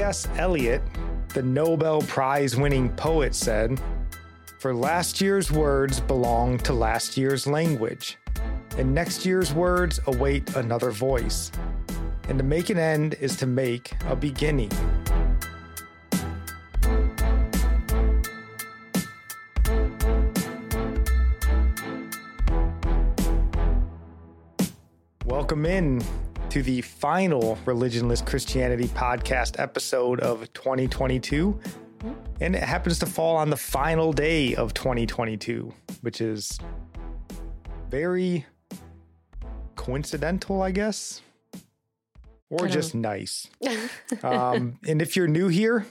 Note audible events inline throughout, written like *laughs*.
T.S. Eliot, the Nobel Prize winning poet, said, For last year's words belong to last year's language, and next year's words await another voice. And to make an end is to make a beginning. Welcome in to the final Religionless Christianity podcast episode of 2022. And it happens to fall on the final day of 2022, which is very coincidental, I guess, or just nice. *laughs* um, and if you're new here,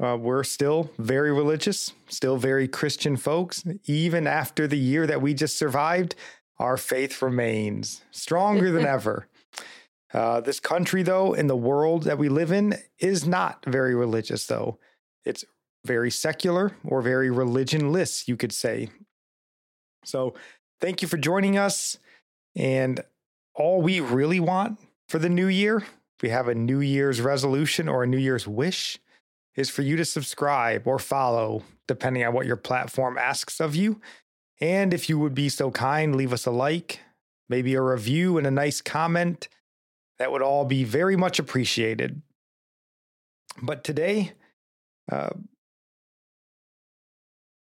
uh, we're still very religious, still very Christian folks. Even after the year that we just survived, our faith remains stronger than *laughs* ever. Uh, this country, though, in the world that we live in, is not very religious, though. It's very secular or very religionless, you could say. So, thank you for joining us. And all we really want for the new year, we have a New Year's resolution or a New Year's wish, is for you to subscribe or follow, depending on what your platform asks of you. And if you would be so kind, leave us a like, maybe a review, and a nice comment that would all be very much appreciated. But today, uh,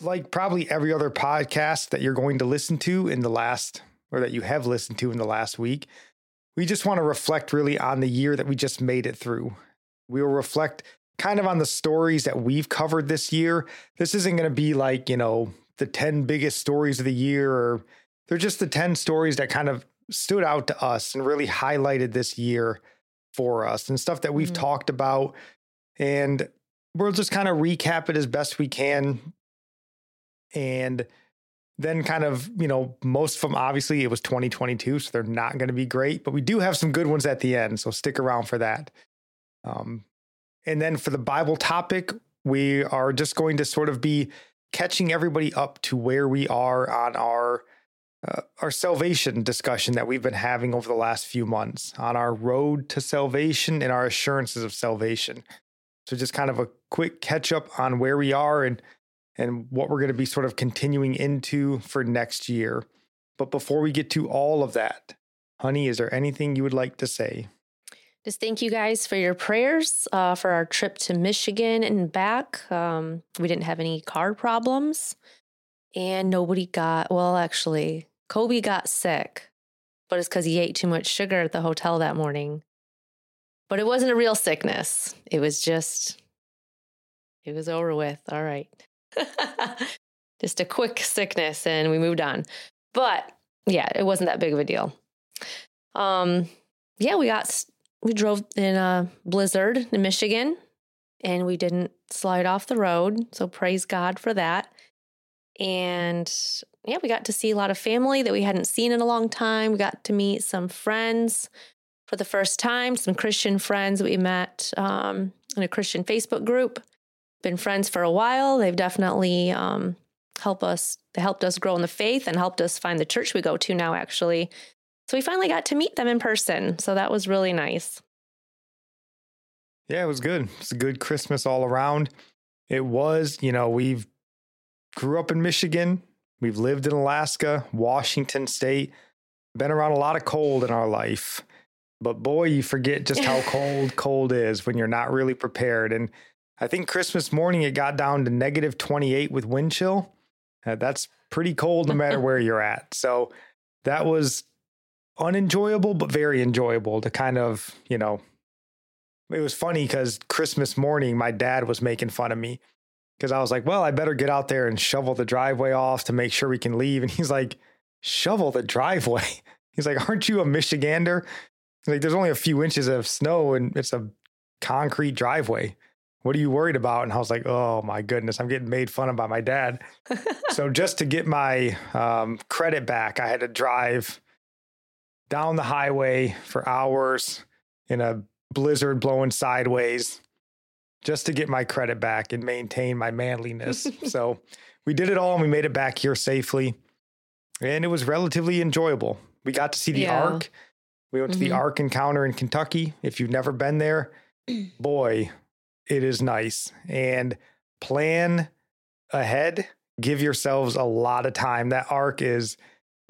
like probably every other podcast that you're going to listen to in the last, or that you have listened to in the last week, we just want to reflect really on the year that we just made it through. We will reflect kind of on the stories that we've covered this year. This isn't going to be like, you know, the 10 biggest stories of the year, or they're just the 10 stories that kind of stood out to us and really highlighted this year for us and stuff that we've mm-hmm. talked about. And we'll just kind of recap it as best we can. And then kind of, you know, most of them obviously it was 2022, so they're not going to be great, but we do have some good ones at the end. So stick around for that. Um, and then for the Bible topic, we are just going to sort of be catching everybody up to where we are on our uh, our salvation discussion that we've been having over the last few months on our road to salvation and our assurances of salvation. So just kind of a quick catch up on where we are and and what we're going to be sort of continuing into for next year. But before we get to all of that, honey, is there anything you would like to say? Just thank you guys for your prayers uh, for our trip to Michigan and back. Um, we didn't have any car problems and nobody got, well, actually, Kobe got sick, but it's because he ate too much sugar at the hotel that morning. But it wasn't a real sickness. It was just, it was over with. All right. *laughs* just a quick sickness and we moved on. But yeah, it wasn't that big of a deal. Um, yeah, we got, we drove in a blizzard in Michigan and we didn't slide off the road. So praise God for that. And yeah, we got to see a lot of family that we hadn't seen in a long time. We got to meet some friends for the first time, some Christian friends that we met um, in a Christian Facebook group. Been friends for a while. They've definitely um, helped us, They helped us grow in the faith and helped us find the church we go to now, actually. So we finally got to meet them in person. So that was really nice. Yeah, it was good. It's a good Christmas all around. It was, you know, we've grew up in Michigan. We've lived in Alaska, Washington State, been around a lot of cold in our life. But boy, you forget just how *laughs* cold cold is when you're not really prepared. And I think Christmas morning it got down to negative 28 with wind chill. Uh, that's pretty cold no matter where you're at. So that was unenjoyable, but very enjoyable to kind of, you know, it was funny because Christmas morning, my dad was making fun of me because I was like, well, I better get out there and shovel the driveway off to make sure we can leave. And he's like, shovel the driveway. *laughs* He's like, Aren't you a Michigander? He's like, There's only a few inches of snow and it's a concrete driveway. What are you worried about? And I was like, Oh my goodness, I'm getting made fun of by my dad. *laughs* so just to get my um, credit back, I had to drive down the highway for hours in a blizzard blowing sideways just to get my credit back and maintain my manliness. *laughs* so we did it all and we made it back here safely. And it was relatively enjoyable. We got to see the Yeah. Ark. We went to the Mhm. Ark encounter in Kentucky. If you've never been there, *clears throat* boy, it is nice. And plan ahead. Give yourselves a lot of time. That Ark is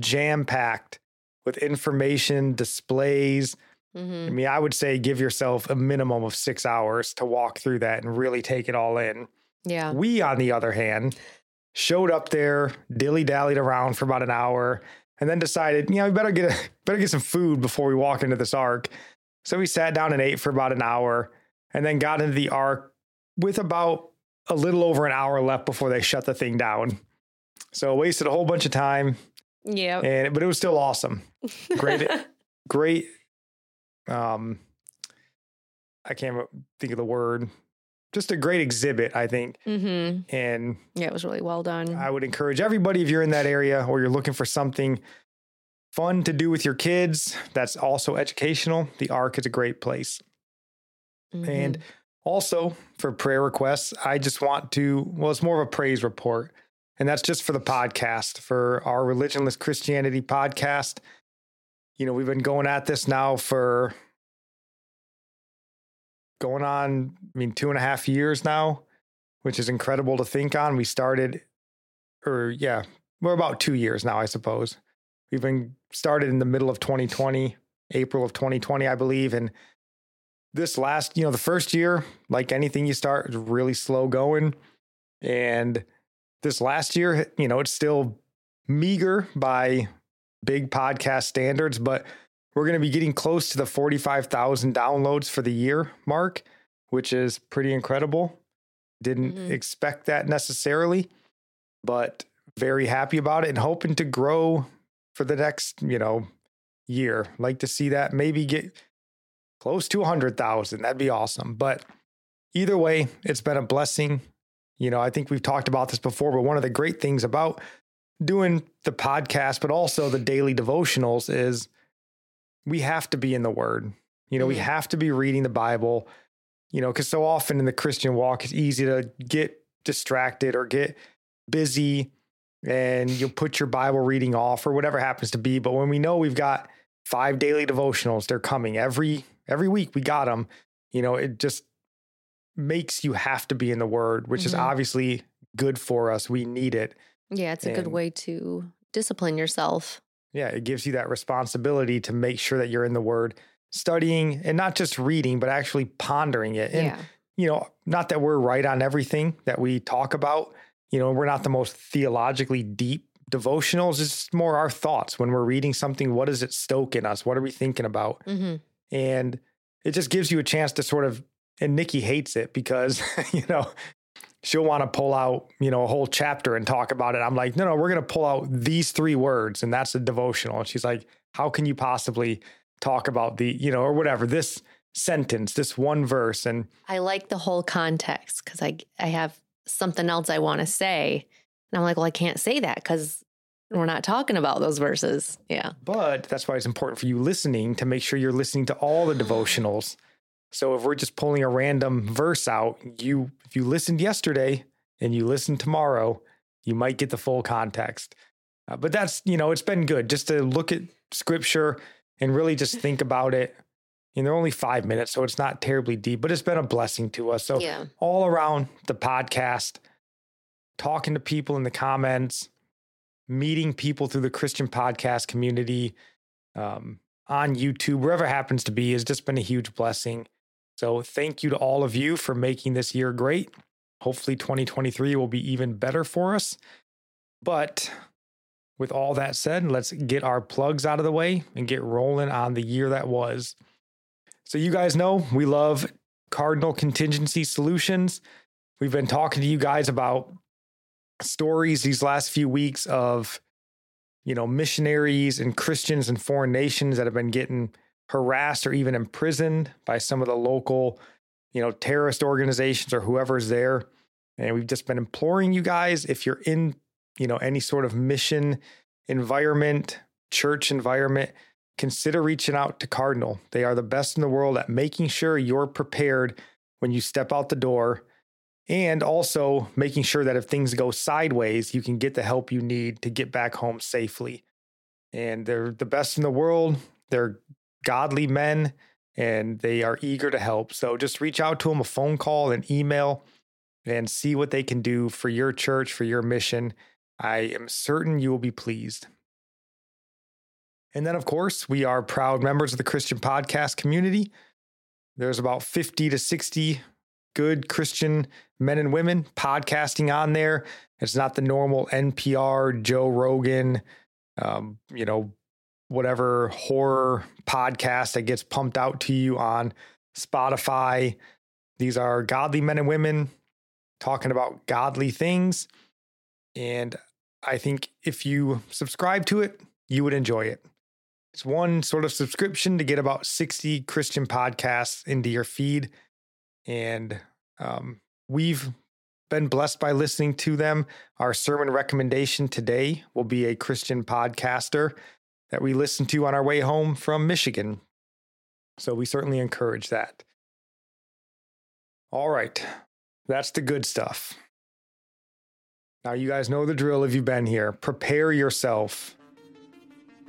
jam packed with information, displays, I Mhm. mean, I would say give yourself a minimum of six hours to walk through that and really take it all in. Yeah. We, on the other hand, showed up there, dilly dallied around for about an hour, and then decided, you know, we better get a, *laughs* better get some food before we walk into this ark. So we sat down and ate for about an hour, and then got into the ark with about a little over an hour left before they shut the thing down. So wasted a whole bunch of time, Yeah. and but it was still awesome. Great, *laughs* great. Um, I can't think of the word. Just a great exhibit, I think. hmm And Yeah, it was really well done. I would encourage everybody if you're in that area or you're looking for something fun to do with your kids that's also educational, the Ark is a great place. And Mhm. also for prayer requests, I just want to, well, it's more of a praise report. And that's just for the podcast, for our Religionless Christianity podcast. You know, we've been going at this now for going on, I mean, two and a half years now, which is incredible to think on. We started, or yeah, we're about two years now, I suppose. We've been started in the middle of 2020, April of 2020, I believe. And this last, you know, the first year, like anything you start, is really slow going. And this last year, you know, it's still meager by big podcast standards, but we're going to be getting close to the 45,000 downloads for the year mark, which is pretty incredible. Didn't Mhm. expect that necessarily, but very happy about it and hoping to grow for the next, you know, year. Like to see that maybe get close to 100,000. That'd be awesome. But either way, it's been a blessing. You know, I think we've talked about this before, but one of the great things about doing the podcast, but also the daily devotionals is we have to be in the word. You know, we Mhm. have to be reading the Bible, you know, because so often in the Christian walk, it's easy to get distracted or get busy and you'll put your Bible reading off or whatever happens to be. But when we know we've got five daily devotionals, they're coming every every week. We got them. You know, it just makes you have to be in the Word, which is Mhm. obviously good for us. We need it. Yeah, it's a good way to discipline yourself. Yeah, it gives you that responsibility to make sure that you're in the Word, studying and not just reading, but actually pondering it. And yeah. you know, not that we're right on everything that we talk about. You know, we're not the most theologically deep devotionals. It's more our thoughts when we're reading something. What does it stoke in us? What are we thinking about? hmm And it just gives you a chance to sort of, and Nickie hates it because, *laughs* you know, she'll want to pull out, you know, a whole chapter and talk about it. I'm like, no, no, we're going to pull out these three words and that's a devotional. And she's like, how can you possibly talk about the, you know, or whatever, this sentence, this one verse? And I like the whole context because I I have something else I want to say, and I'm like, well, I can't say that because we're not talking about those verses. Yeah. But that's why it's important for you listening to make sure you're listening to all the devotionals. So if we're just pulling a random verse out, you if you listened yesterday and you listen tomorrow, you might get the full context. Uh, but that's you know it's been good just to look at scripture and really just think about it. And they're only five minutes, so it's not terribly deep, but it's been a blessing to us. So yeah. all around the podcast, talking to people in the comments, meeting people through the Christian podcast community, um, on YouTube, wherever it happens to be, has just been a huge blessing. So thank you to all of you for making this year great. Hopefully, 2023 will be even better for us. But with all that said, let's get our plugs out of the way and get rolling on the year that was. So, you guys know we love Cardinal Contingency Solutions. We've been talking to you guys about stories these last few weeks of you know, missionaries and Christians and foreign nations that have been getting harassed or even imprisoned by some of the local, you know, terrorist organizations or whoever's there. And we've just been imploring you guys if you're in, you know, any sort of mission environment, church environment, consider reaching out to Cardinal. They are the best in the world at making sure you're prepared when you step out the door and also making sure that if things go sideways, you can get the help you need to get back home safely. And they're the best in the world. They're godly men and they are eager to help. So just reach out to them a phone call, an email, and see what they can do for your church, for your mission. I am certain you will be pleased. And then, of course, we are proud members of the Christian podcast community. There's about 50 to 60 good Christian men and women podcasting on there. It's not the normal NPR, Joe Rogan, um, you know, whatever horror podcast that gets pumped out to you on Spotify. These are godly men and women talking about godly things. And I think if you subscribe to it, you would enjoy it. It's one sort of subscription to get about 60 Christian podcasts into your feed. And um, we've been blessed by listening to them. Our sermon recommendation today will be a Christian podcaster that we listened to on our way home from Michigan. So we certainly encourage that. All right, that's the good stuff. Now, you guys know the drill if you've been here. Prepare yourself,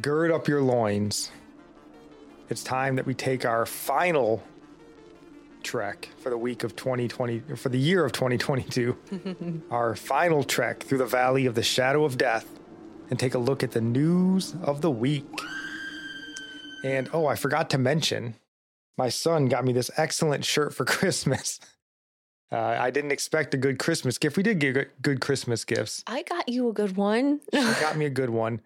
gird up your loins. It's time that we take our final trek for the week of 2020, for the year of 2022, *laughs* our final trek through the valley of the shadow of death, and take a look at the news of the week. And oh, I forgot to mention, my son got me this excellent shirt for *laughs* Christmas. Uh, I didn't expect a good Christmas gift. We did get good Christmas gifts. I got you a good one. *laughs* she got me a good one.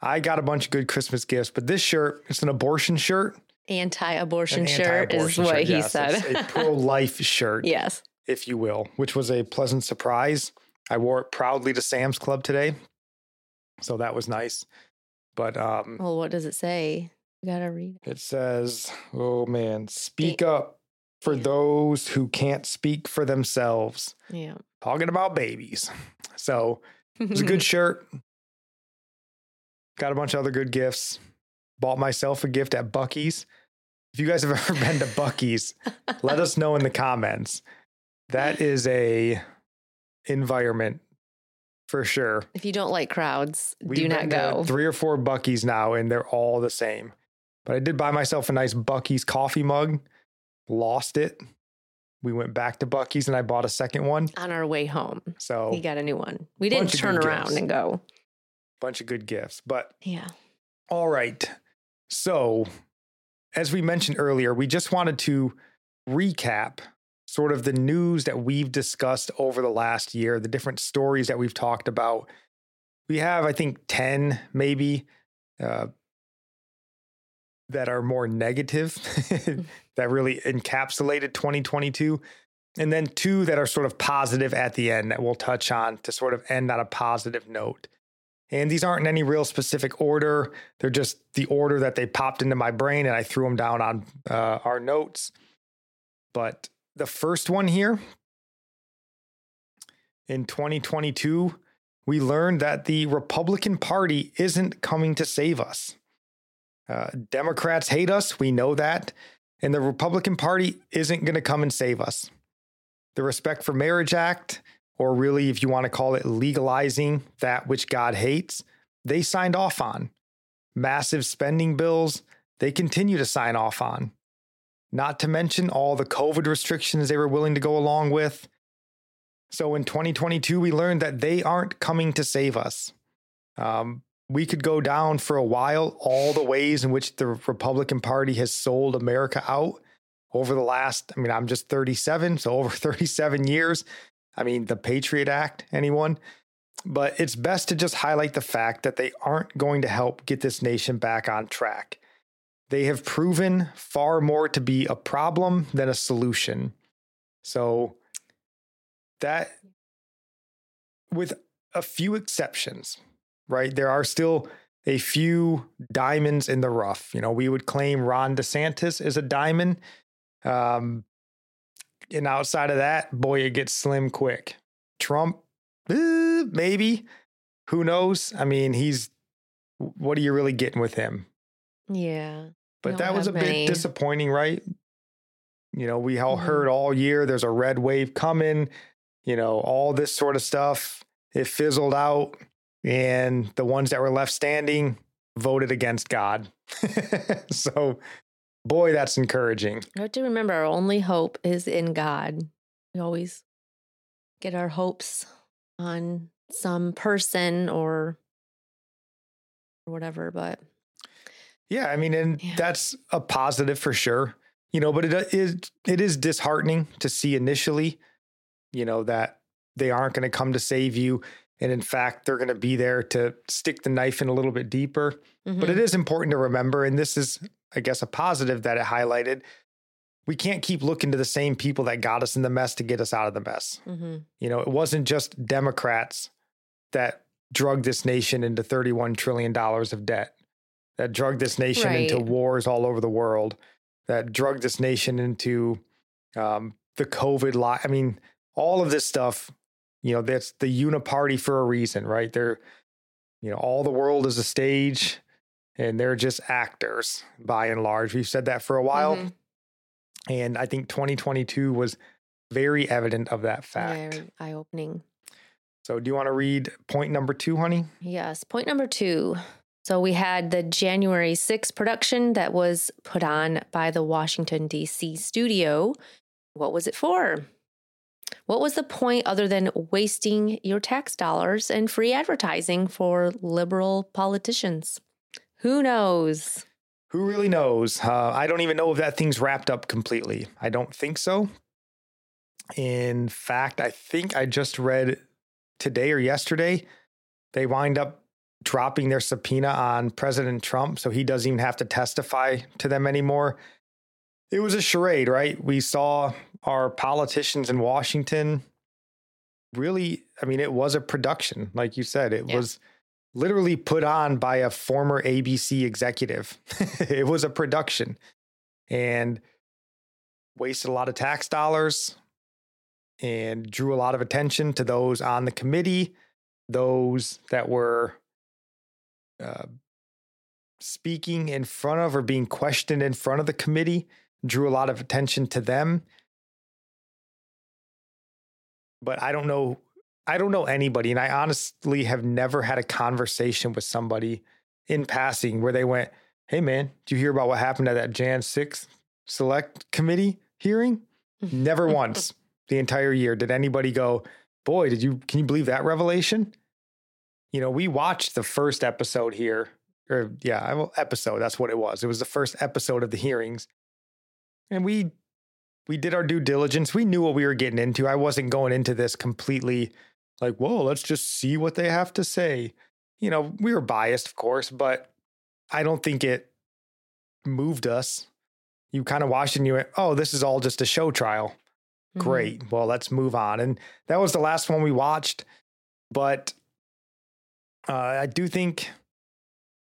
I got a bunch of good Christmas gifts, but this shirt, it's an abortion shirt. Anti-abortion An shirt anti-abortion is what shirt, he yes. said. It's a *laughs* pro-life shirt, yes. if you will, which was a pleasant surprise. I wore it proudly to Sam's Club today, so that was nice. But um, Well, what does it say? You gotta read it. it says, "Oh man, speak up for Yeah. those who can't speak for themselves." Yeah. Talking about babies. *laughs* So it was a good *laughs* shirt. Got a bunch of other good gifts. Bought myself a gift at Buc-ee's. If you guys have *laughs* ever been to Buc-ee's, let us know in the comments. That is a environment for sure. if you don't like crowds, We've do not go. Three or four Buc-ee's now, and they're all the same. But I did buy myself a nice Buc-ee's coffee mug. Lost it. We went back to Buc-ee's, and I bought a second one. On our way home, So he got a new one. We didn't turn around gifts. and go. bunch of good gifts. But Yeah. All right. So, as we mentioned earlier, we just wanted to recap sort of the news that we've discussed over the last year, the different stories that we've talked about. We have, I think, 10 maybe uh, that are more negative, *laughs* that really encapsulated 2022. And then two that are sort of positive at the end that we'll touch on to sort of end on a positive note. And these aren't in any real specific order. They're just the order that they popped into my brain and I threw them down on uh, our notes. But the first one here in 2022, we learned that the Republican Party isn't coming to save us. Uh, Democrats hate us. We know that. And the Republican Party isn't going to come and save us. The Respect for Marriage Act, or really, if you want to call it legalizing that which God hates, they signed off on. Massive spending bills, they continue to sign off on. Not to mention all the COVID restrictions they were willing to go along with. So in 2022, we learned that they aren't coming to save us. Um, we could go down for a while all the ways in which the Republican Party has sold America out over the last, I mean, I'm just 37, so over *laughs* 37 years. I mean, the Patriot Act, anyone? But it's best to just highlight the fact that they aren't going to help get this nation back on track. They have proven far more to be a problem than a solution. So, that, with a few exceptions, right? There are still a few diamonds in the rough. You know, we would claim Ron DeSantis is a diamond. Um, and outside of that, boy, it gets slim quick. Trump, eh, maybe. Who knows? I mean, he's what are you really getting with him? Yeah. But that was a many. bit disappointing, right? You know, we all Mhm. heard all year there's a red wave coming, you know, all this sort of stuff. It fizzled out, and the ones that were left standing voted against God. *laughs* so, boy, that's encouraging. We have to remember our only hope is in God. We always get our hopes on some person or or whatever, but Yeah, I mean, and Yeah. that's a positive for sure. You know, but it is it is disheartening to see initially, you know, that they aren't going to come to save you, and in fact, they're going to be there to stick the knife in a little bit deeper. But Mhm. it is important to remember, and this is, I guess, a positive that it highlighted. We can't keep looking to the same people that got us in the mess to get us out of the mess. Mhm. You know, it wasn't just Democrats that drugged this nation into $31 trillion of debt, that drug this nation into wars all over the world, that drug this nation into um, the COVID lot. I mean, all of this stuff, you know, that's the uniparty for a reason, right? They're, you know, all the world is a stage and they're just actors by and large. We've said that for a while. Mhm. And I think 2022 was very evident of that fact. Very eye opening. So, do you want to read point number two, honey? Yes. Point number two. So we had the January 6th production that was put on by the Washington, D.C. studio. What was it for? What was the point other than wasting your tax dollars and free advertising for liberal politicians? Who knows? Who really knows? Uh, I don't even know if that thing's wrapped up completely. I don't think so. In fact, I think I just read today or yesterday, they wind up dropping their subpoena on President Trump. So he doesn't even have to testify to them anymore. It was a charade, right? We saw our politicians in Washington really, I mean, it was a production. Like you said, it Yeah. was literally put on by a former ABC executive. *laughs* it was a production and wasted a lot of tax dollars and drew a lot of attention to those on the committee, those that were uh, speaking in front of or being questioned in front of the committee, drew a lot of attention to them. But I don't know I don't know anybody, and I honestly have never had a conversation with somebody in passing where they went, Hey man, do you hear about what happened at that Jan 6th select committee hearing? Never *laughs* once the entire year did anybody go, Boy, did you can you believe that revelation? You know, we watched the first episode here, or yeah, episode, that's what it was. It was the first episode of the hearings. And we we did our due diligence. We knew what we were getting into. I wasn't going into this completely like, whoa, let's just see what they have to say. You know, we were biased, of course, but I don't think it moved us. You kind of watched and you went, oh, this is all just a show trial. Mhm. Great. Well, let's move on. And that was the last one we watched. But uh, I do think,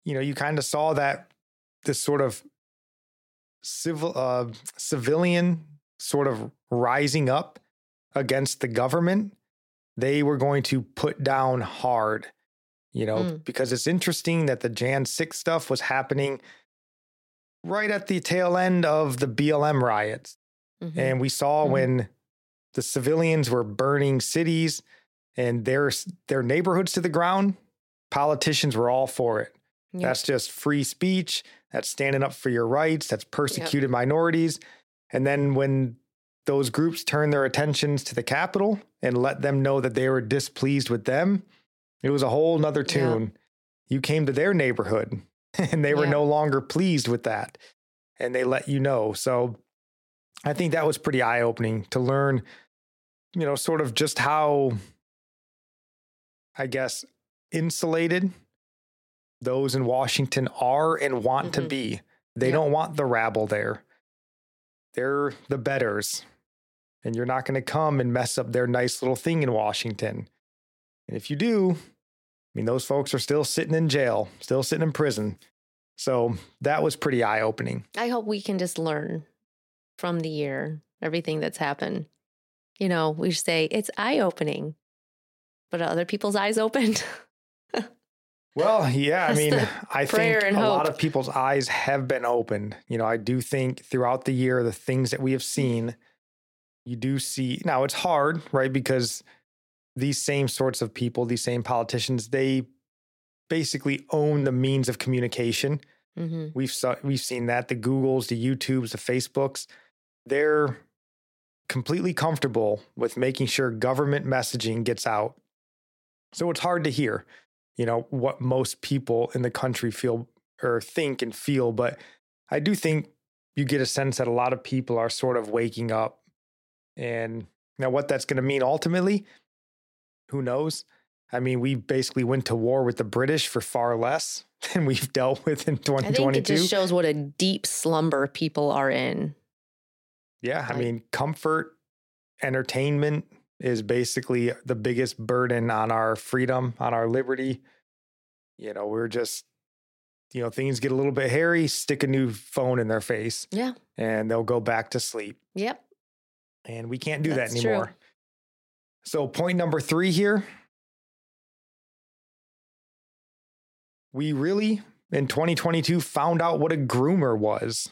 you know, you kind of saw that this sort of civil, uh, civilian sort of rising up against the government. They were going to put down hard, you know, Mm. because it's interesting that the Jan 6 stuff was happening right at the tail end of the BLM riots. Mhm. And we saw Mhm. when the civilians were burning cities and their their neighborhoods to the ground, politicians were all for it. Yep. That's just free speech. That's standing up for your rights. That's persecuted minorities. And then when those groups turned their attentions to the Capitol and let them know that they were displeased with them, it was a whole nother tune. You came to their neighborhood *laughs* and they were no longer pleased with that. And they let you know. So I think that was pretty eye opening to learn, you know, sort of just how, I guess, insulated those in Washington are and want to Mhm. be. They Yeah. don't want the rabble there. They're the betters. And you're not going to come and mess up their nice little thing in Washington. And if you do, I mean, those folks are still sitting in jail, still sitting in prison. So that was pretty eye opening. I hope we can just learn from the year, everything that's happened. You know, we say it's eye opening, but other people's eyes opened? *laughs* Well, yeah, I mean, I think a lot of people's eyes have been opened. You know, I do think throughout the year, the things that we have seen, you do see. Now, it's hard, right? Because these same sorts of people, these same politicians, they basically own the means of communication. hmm We've saw, we've seen that the Googles, the YouTubes, the Facebooks, they're completely comfortable with making sure government messaging gets out. So it's hard to hear, you know, what most people in the country feel or think and feel, but I do think you get a sense that a lot of people are sort of waking up. And now what that's going to mean ultimately, who knows? I mean, we basically went to war with the British for far less *laughs* than we've dealt with in I think it 2022. just shows what a deep slumber people are in. Yeah, I mean, comfort, entertainment is basically the biggest burden on our freedom, on our liberty. You know, we're just, you know, things get a little bit hairy, stick a new phone in their face Yeah. and they'll go back to sleep. Yep. And we can't do that That's true. anymore. So, point number three here we really, in 2022, found out what a groomer was.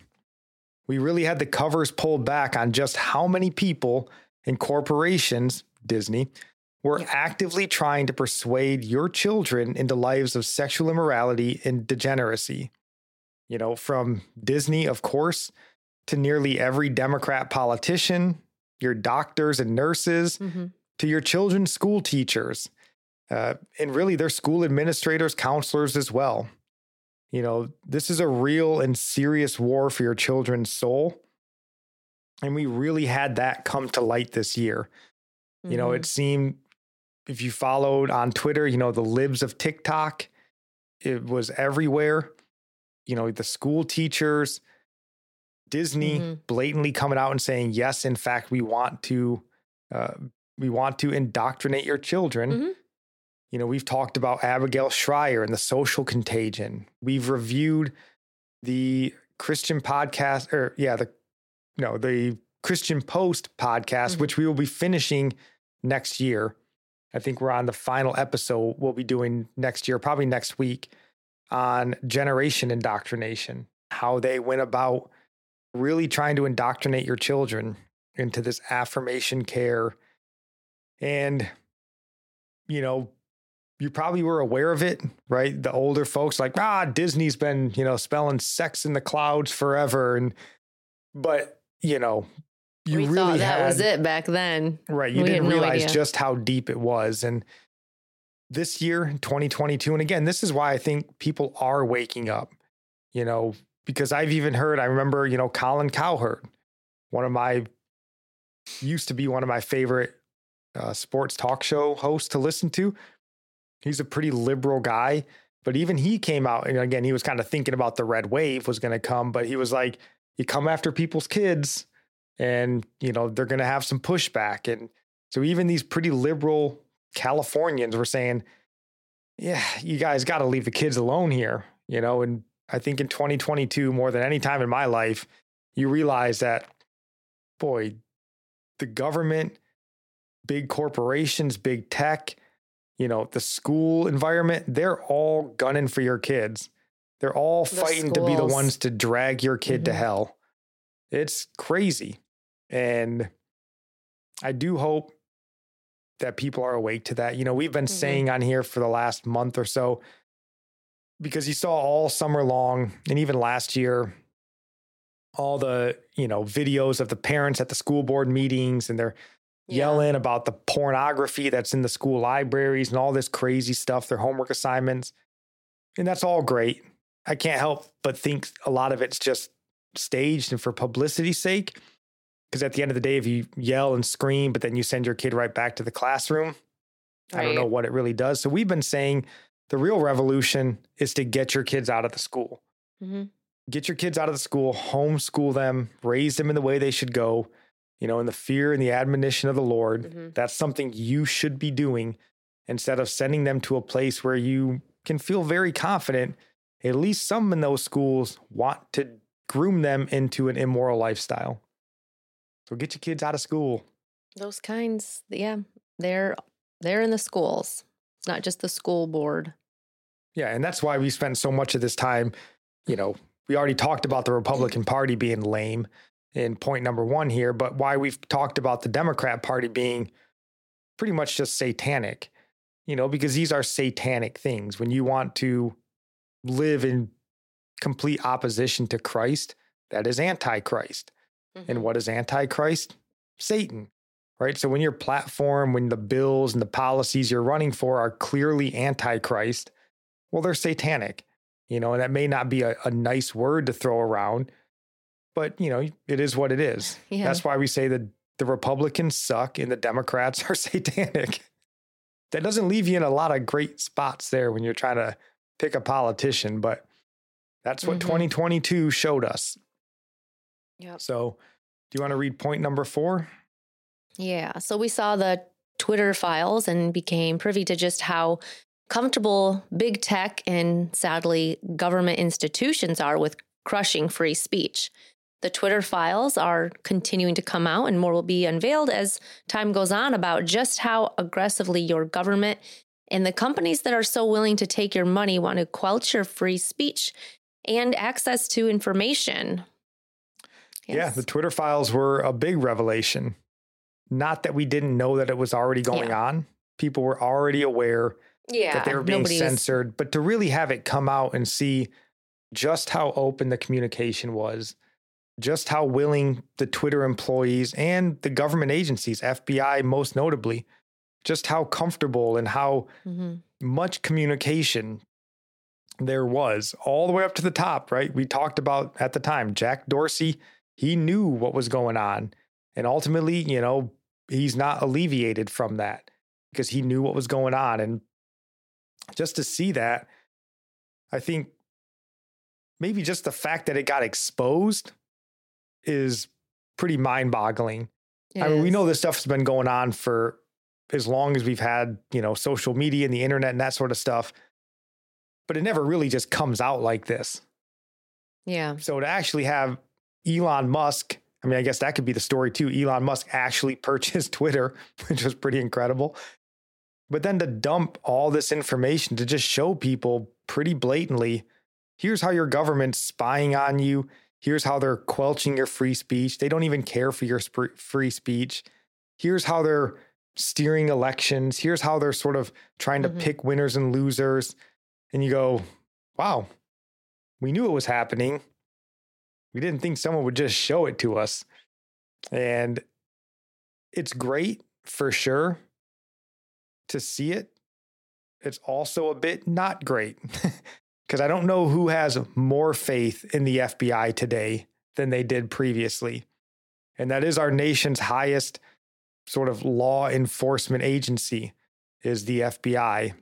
We really had the covers pulled back on just how many people and corporations, Disney, were Yeah. actively trying to persuade your children into lives of sexual immorality and degeneracy. You know, from Disney, of course, to nearly every Democrat politician, your doctors and nurses, hmm to your children's school teachers, uh, and really their school administrators, counselors as well. You know, this is a real and serious war for your children's soul. And we really had that come to light this year. You know, it seemed if you followed on Twitter, you know, the libs of TikTok, it was everywhere. You know, the school teachers, Disney Mhm. blatantly coming out and saying, yes, in fact, we want to, uh, we want to indoctrinate your children. Mhm. You know, we've talked about Abigail Shrier and the social contagion. We've reviewed the Christian podcast, or yeah, the no, the Christian Post podcast, Mhm. which we will be finishing next year. I think we're on the final episode we'll be doing next year, probably next week, on generation indoctrination, how they went about really trying to indoctrinate your children into this affirmation care. And, you know, you probably were aware of it, right? The older folks like, ah, Disney's been, you know, spelling sex in the clouds forever. And, but, you know, you we really thought that had, was it back then. Right. You We didn't realize idea. just how deep it was. And this year, 2022, and again, this is why I think people are waking up, you know, because I've even heard, I remember, you know, Colin Cowherd, one of my, used to be one of my favorite uh, sports talk show hosts to listen to. He's a pretty liberal guy, but even he came out, and again, he was kind of thinking about the red wave was going to come, but he was like, you come after people's kids and you know they're going to have some pushback. And so even these pretty liberal californians were saying yeah you guys got to leave the kids alone here you know? And i think in 2022 more than any time in my life you realize that boy the government big corporations big tech you know the school environment they're all gunning for your kids they're all The fighting to be the ones to drag your kid to Mhm. hell it's crazy. And I do hope that people are awake to that. You know, we've been Mhm. saying on here for the last month or so, because you saw all summer long and even last year, all the, you know, videos of the parents at the school board meetings and they're Yeah. yelling about the pornography that's in the school libraries and all this crazy stuff, their homework assignments. And that's all great. I can't help but think a lot of it's just staged and for publicity's sake. Because at the end of the day, if you yell and scream, but then you send your kid right back to the classroom, I don't know what it really does. So we've been saying the real revolution is to get your kids out of the school. Mhm. Get your kids out of the school, homeschool them, raise them in the way they should go, you know, in the fear and the admonition of the Lord. Mhm. That's something you should be doing instead of sending them to a place where you can feel very confident at least some in those schools want to groom them into an immoral lifestyle. So get your kids out of school. Those kinds, yeah, they're they're in the schools. It's not just the school board. Yeah, and that's why we spent so much of this time, you know, we already talked about the Republican Party being lame in point number 1 here, but why we've talked about the Democrat Party being pretty much just satanic. You know, because these are satanic things. When you want to live in complete opposition to Christ, that is antichrist. Mm-hmm. And what is antichrist? Satan, right? So when your platform, when the bills and the policies you're running for are clearly antichrist, well, they're satanic, you know, and that may not be a, a nice word to throw around, but, you know, it is what it is. *laughs* Yeah. That's why we say that the Republicans suck and the Democrats *laughs* are satanic. That doesn't leave you in a lot of great spots there when you're trying to pick a politician, but that's what mm-hmm. 2022 showed us. Yeah. So, do you want to read point number four? Yeah. So, we saw the Twitter files and became privy to just how comfortable big tech and sadly government institutions are with crushing free speech. The Twitter files are continuing to come out, and more will be unveiled as time goes on about just how aggressively your government and the companies that are so willing to take your money want to quell your free speech and access to information. Yes. Yeah, the Twitter files were a big revelation. Not that we didn't know that it was already going yeah. on. People were already aware yeah, that they were being censored, but to really have it come out and see just how open the communication was, just how willing the Twitter employees and the government agencies, FBI most notably, just how comfortable and how mm-hmm. much communication there was all the way up to the top, right? We talked about at the time, Jack Dorsey, he knew what was going on. And ultimately, you know, he's not alleviated from that because he knew what was going on. And just to see that, I think maybe just the fact that it got exposed is pretty mind boggling. I mean, we know this stuff has been going on for as long as we've had, you know, social media and the internet and that sort of stuff. But it never really just comes out like this. Yeah. So to actually have Elon Musk, I mean, I guess that could be the story too. Elon Musk actually *laughs* purchased Twitter, which was pretty incredible. But then to dump all this information to just show people pretty blatantly here's how your government's spying on you. Here's how they're quelching your free speech. They don't even care for your sp- free speech. Here's how they're steering elections. Here's how they're sort of trying to mm-hmm. pick winners and losers. And you go, wow, we knew it was happening. We didn't think someone would just show it to us. And it's great for sure to see it. It's also a bit not great *laughs* because I don't know who has more faith in the FBI today than they did previously. And that is our nation's highest sort of law enforcement agency is the FBI.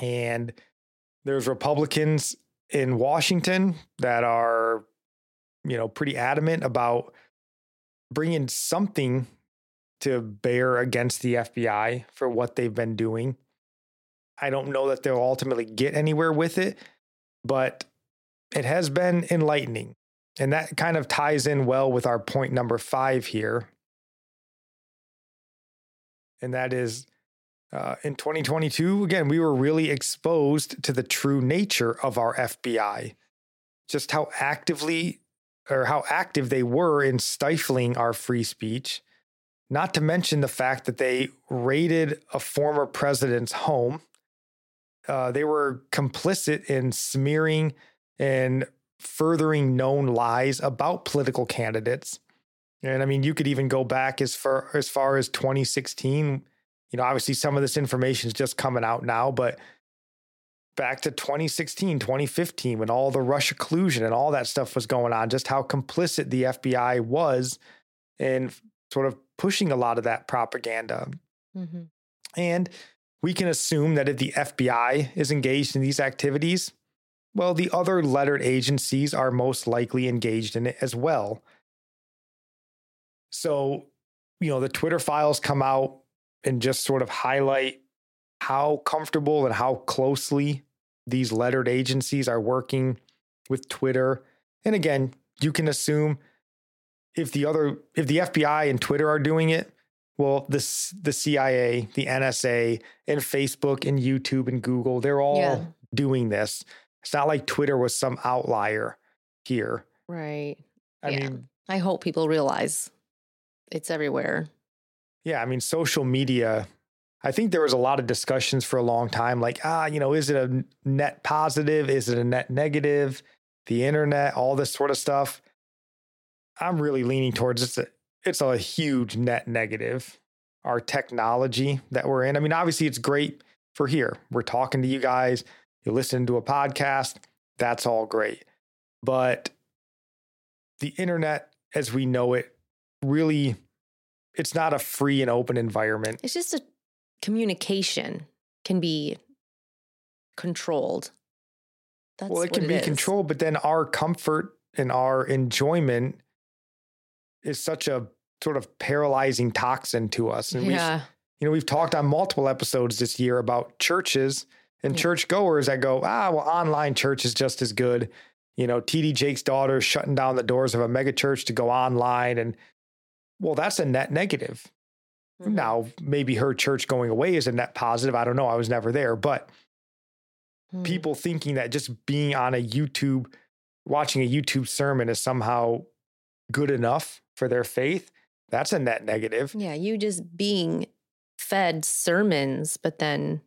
And there's Republicans in Washington that are, you know, pretty adamant about bringing something to bear against the FBI for what they've been doing. I don't know that they'll ultimately get anywhere with it, but it has been enlightening. And that kind of ties in well with our point number five here and that is uh, in 2022, again, we were really exposed to the true nature of our FBI, just how actively or how active they were in stifling our free speech. Not to mention the fact that they raided a former president's home. Uh, they were complicit in smearing and furthering known lies about political candidates. And I mean, you could even go back as far as far as 2016. You know, obviously some of this information is just coming out now, but back to 2016, 2015, when all the Russia collusion and all that stuff was going on, just how complicit the FBI was in sort of pushing a lot of that propaganda. Mm-hmm. And we can assume that if the FBI is engaged in these activities, well, the other lettered agencies are most likely engaged in it as well. So, you know, the Twitter files come out and just sort of highlight how comfortable and how closely these lettered agencies are working with Twitter. And again, you can assume if the other if the FBI and Twitter are doing it, well, the the CIA, the NSA, and Facebook and YouTube and Google, they're all Yeah. doing this. It's not like Twitter was some outlier here. Right. I Yeah. mean, I hope people realize it's everywhere. yeah, I mean, social media. I think there was a lot of discussions for a long time, like, ah, you know, is it a net positive? Is it a net negative? The internet, all this sort of stuff. I'm really leaning towards it's a, it's a huge net negative. Our technology that we're in. I mean, obviously, it's great for here. We're talking to you guys. You listen to a podcast. That's all great. But the internet, as we know it, really, it's not a free and open environment. It's just a communication can be controlled. That's well, it can be is. controlled, but then our comfort and our enjoyment is such a sort of paralyzing toxin to us. And we've, you know, we've talked on multiple episodes this year about churches and Yeah. church goers that go, ah, well, online church is just as good. You know, TD Jakes' daughter shutting down the doors of a mega church to go online. And well, that's a net negative. Mhm. Now, maybe her church going away is a net positive. I don't know. I was never there. But Mhm. people thinking that just being on a YouTube, watching a YouTube sermon is somehow good enough for their faith, that's a net negative. Yeah, you just being fed sermons, but then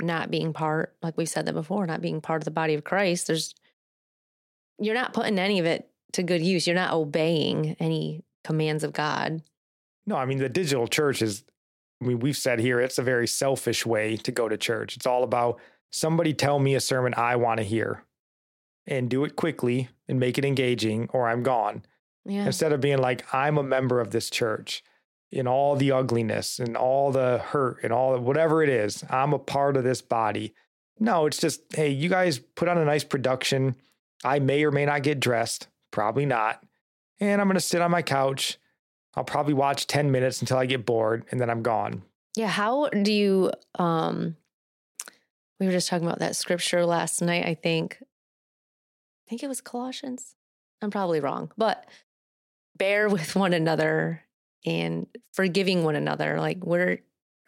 not being part, like we said that before, not being part of the body of Christ. There's, you're not putting any of it to good use. You're not obeying any commands of God. No, I mean, the digital church is, I mean, we've said here, it's a very selfish way to go to church. It's all about somebody tell me a sermon I want to hear and do it quickly and make it engaging or I'm gone. Yeah. instead of being like i'm a member of this church in all the ugliness and all the hurt and all whatever it is i'm a part of this body no it's just hey you guys put on a nice production i may or may not get dressed probably not and i'm going to sit on my couch i'll probably watch 10 minutes until i get bored and then i'm gone Yeah. How do you, um, we were just talking about that scripture last night, I think. I think it was Colossians. I'm probably wrong, but bear with one another and forgiving one another. Like, where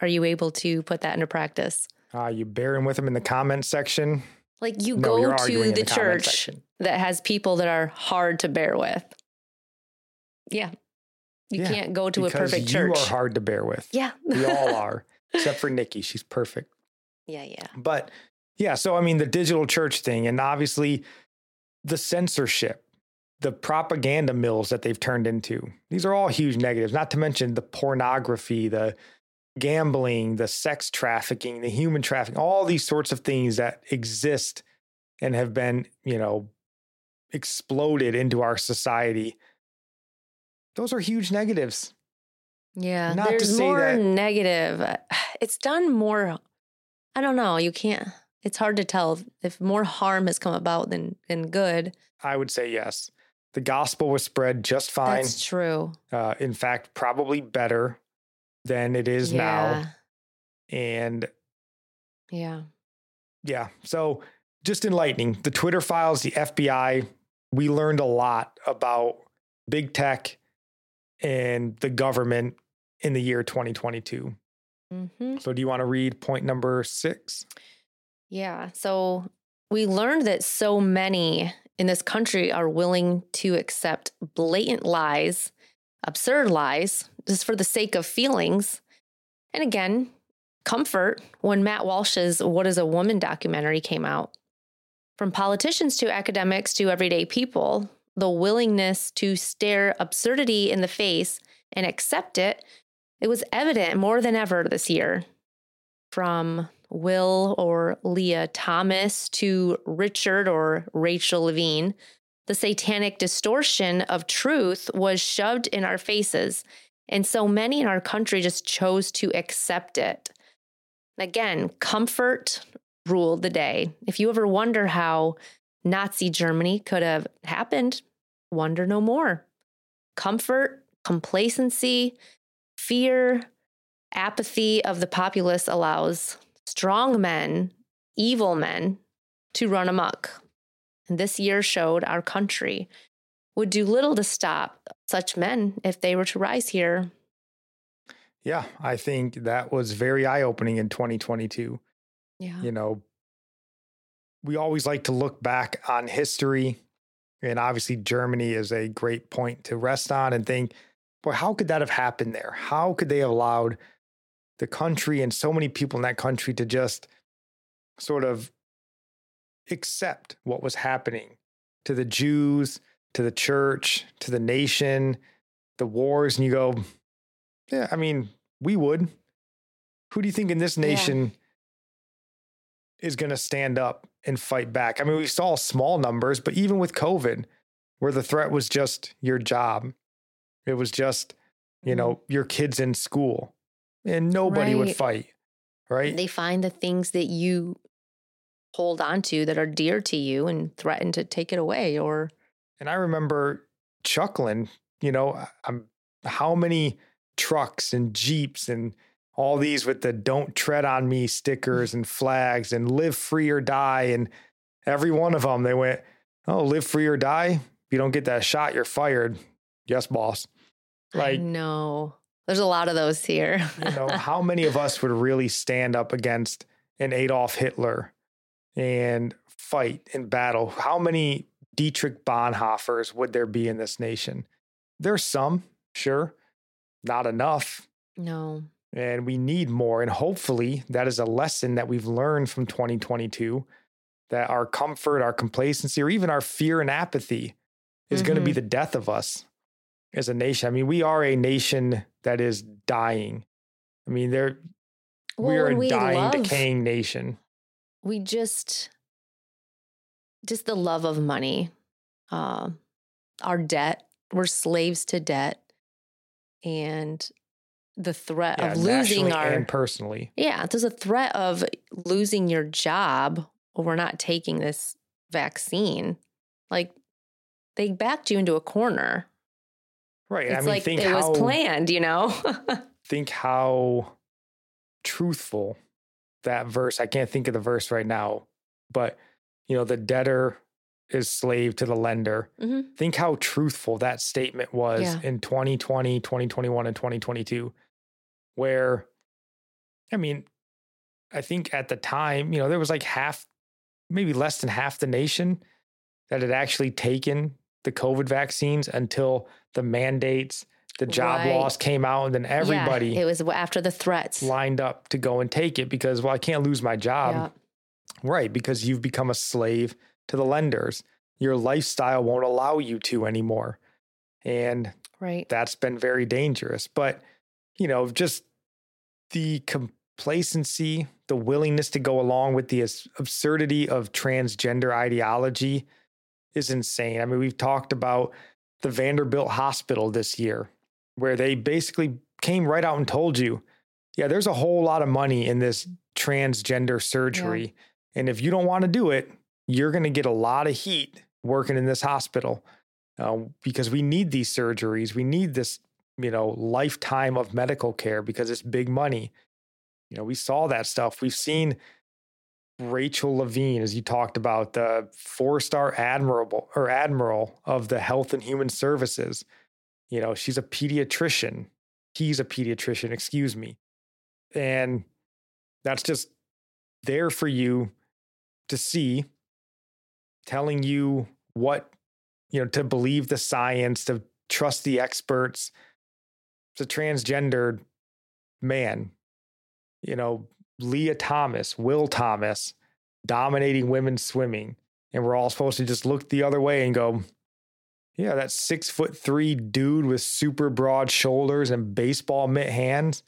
are you able to put that into practice? uh, you bearing with them in the comment section Like, you No, go to the, the church that has people that are hard to bear with. Yeah. You Yeah, can't go to a perfect you church. are hard to bear with Yeah. we all *laughs* are except for Nickie she's perfect Yeah. Yeah. But yeah, so I mean, the digital church thing, and obviously the censorship, the propaganda mills that they've turned into, these are all huge negatives, not to mention the pornography, the gambling, the sex trafficking, the human trafficking, all these sorts of things that exist and have been, you know, exploded into our society. Those are huge negatives. Yeah, Not to there's say more that- negative. Uh, It's done more. I don't know. You can't. It's hard to tell if more harm has come about than than good. I would say yes. The gospel was spread just fine. That's true. uh, in fact, probably better than it is now. And Yeah. yeah, so just enlightening. The Twitter files, the FBI, we learned a lot about big tech and the government in the year 2022. hmm So, do you want to read point number six? Yeah. So we learned that so many in this country are willing to accept blatant lies, absurd lies, just for the sake of feelings. And again, comfort when Matt Walsh's What is a Woman documentary came out. From politicians to academics to everyday people, the willingness to stare absurdity in the face and accept it, it was evident more than ever this year. From Will or Lia Thomas to Richard or Rachel Levine, the satanic distortion of truth was shoved in our faces. And so many in our country just chose to accept it. Again, comfort ruled the day. If you ever wonder how Nazi Germany could have happened, wonder no more. Comfort, complacency, fear, apathy of the populace allows strong men, evil men to run amok. And this year showed our country would do little to stop such men if they were to rise here. Yeah, I think that was very eye opening in 2022. Yeah. You know, we always like to look back on history, and obviously, Germany is a great point to rest on and think, boy, how could that have happened there? How could they have allowed the country and so many people in that country to just sort of accept what was happening to the Jews, to the church, to the nation, the wars? And you go, yeah, I mean, we would. Who do you think in this Yeah. nation is going to stand up and fight back? I mean, we saw small numbers, but even with COVID, where the threat was just your job, it was just, you know, mm-hmm. your kids in school, and nobody would fight, right? They find the things that you hold on to that are dear to you and threaten to take it away or And I remember chuckling, you know, I'm how many trucks and jeeps and all these with the don't tread on me stickers and flags and live free or die and every one of them they went, "Oh, live free or die. If you don't get that shot, you're fired." Yes, boss. Like, know. There's a lot of those here. you know, *laughs* how many of us would really stand up against an Adolf Hitler and fight in battle? How many Dietrich Bonhoeffers would there be in this nation? There's some, sure, not enough. no. And we need more. And hopefully, that is a lesson that we've learned from 2022 that our comfort, our complacency, or even our fear and apathy is going to be the death of us as a nation. I mean, we are a nation that is dying. I mean, there we are a we dying, love- decaying nation. we just just the love of money uh, our debt we're slaves to debt and the threat Yeah, of losing our and personally. yeah there's a threat of losing your job or we're not taking this vaccine like they backed you into a corner Right. it's I mean, like think it how was planned you know *laughs* think how truthful that verse. I can't think of the verse right now, but you know, the debtor is slave to the lender. Mhm. Think how truthful that statement was Yeah. in 2020, 2021, and 2022, where, I mean, I think at the time, you know, there was like half, maybe less than half the nation that had actually taken the COVID vaccines until the mandates, the job Right. loss came out, and then everybody yeah, it was after the threats lined up to go and take it because, well, I can't lose my job. Yeah. Right. Because you've become a slave to the lenders. Your lifestyle won't allow you to anymore. And right that's been very dangerous. But, you know, just the complacency, the willingness to go along with the absurdity of transgender ideology is insane. I mean, we've talked about the Vanderbilt Hospital this year, where they basically came right out and told you, yeah, there's a whole lot of money in this transgender surgery. And if you don't want to do it, you're going to get a lot of heat working in this hospital uh, because we need these surgeries. We need this, you know, lifetime of medical care because it's big money. You know, we saw that stuff. We've seen Rachel Levine, as you talked about, the four-star admiral or admiral of the Health and Human Services. You know, she's a pediatrician. He's a pediatrician, excuse me. And that's just there for you to see, telling you what, you know, to believe the science, to trust the experts. It's a transgendered man, you know, Lia Thomas, Will Thomas, dominating women's swimming. And we're all supposed to just look the other way and go, yeah, that six foot three dude with super broad shoulders and baseball mitt hands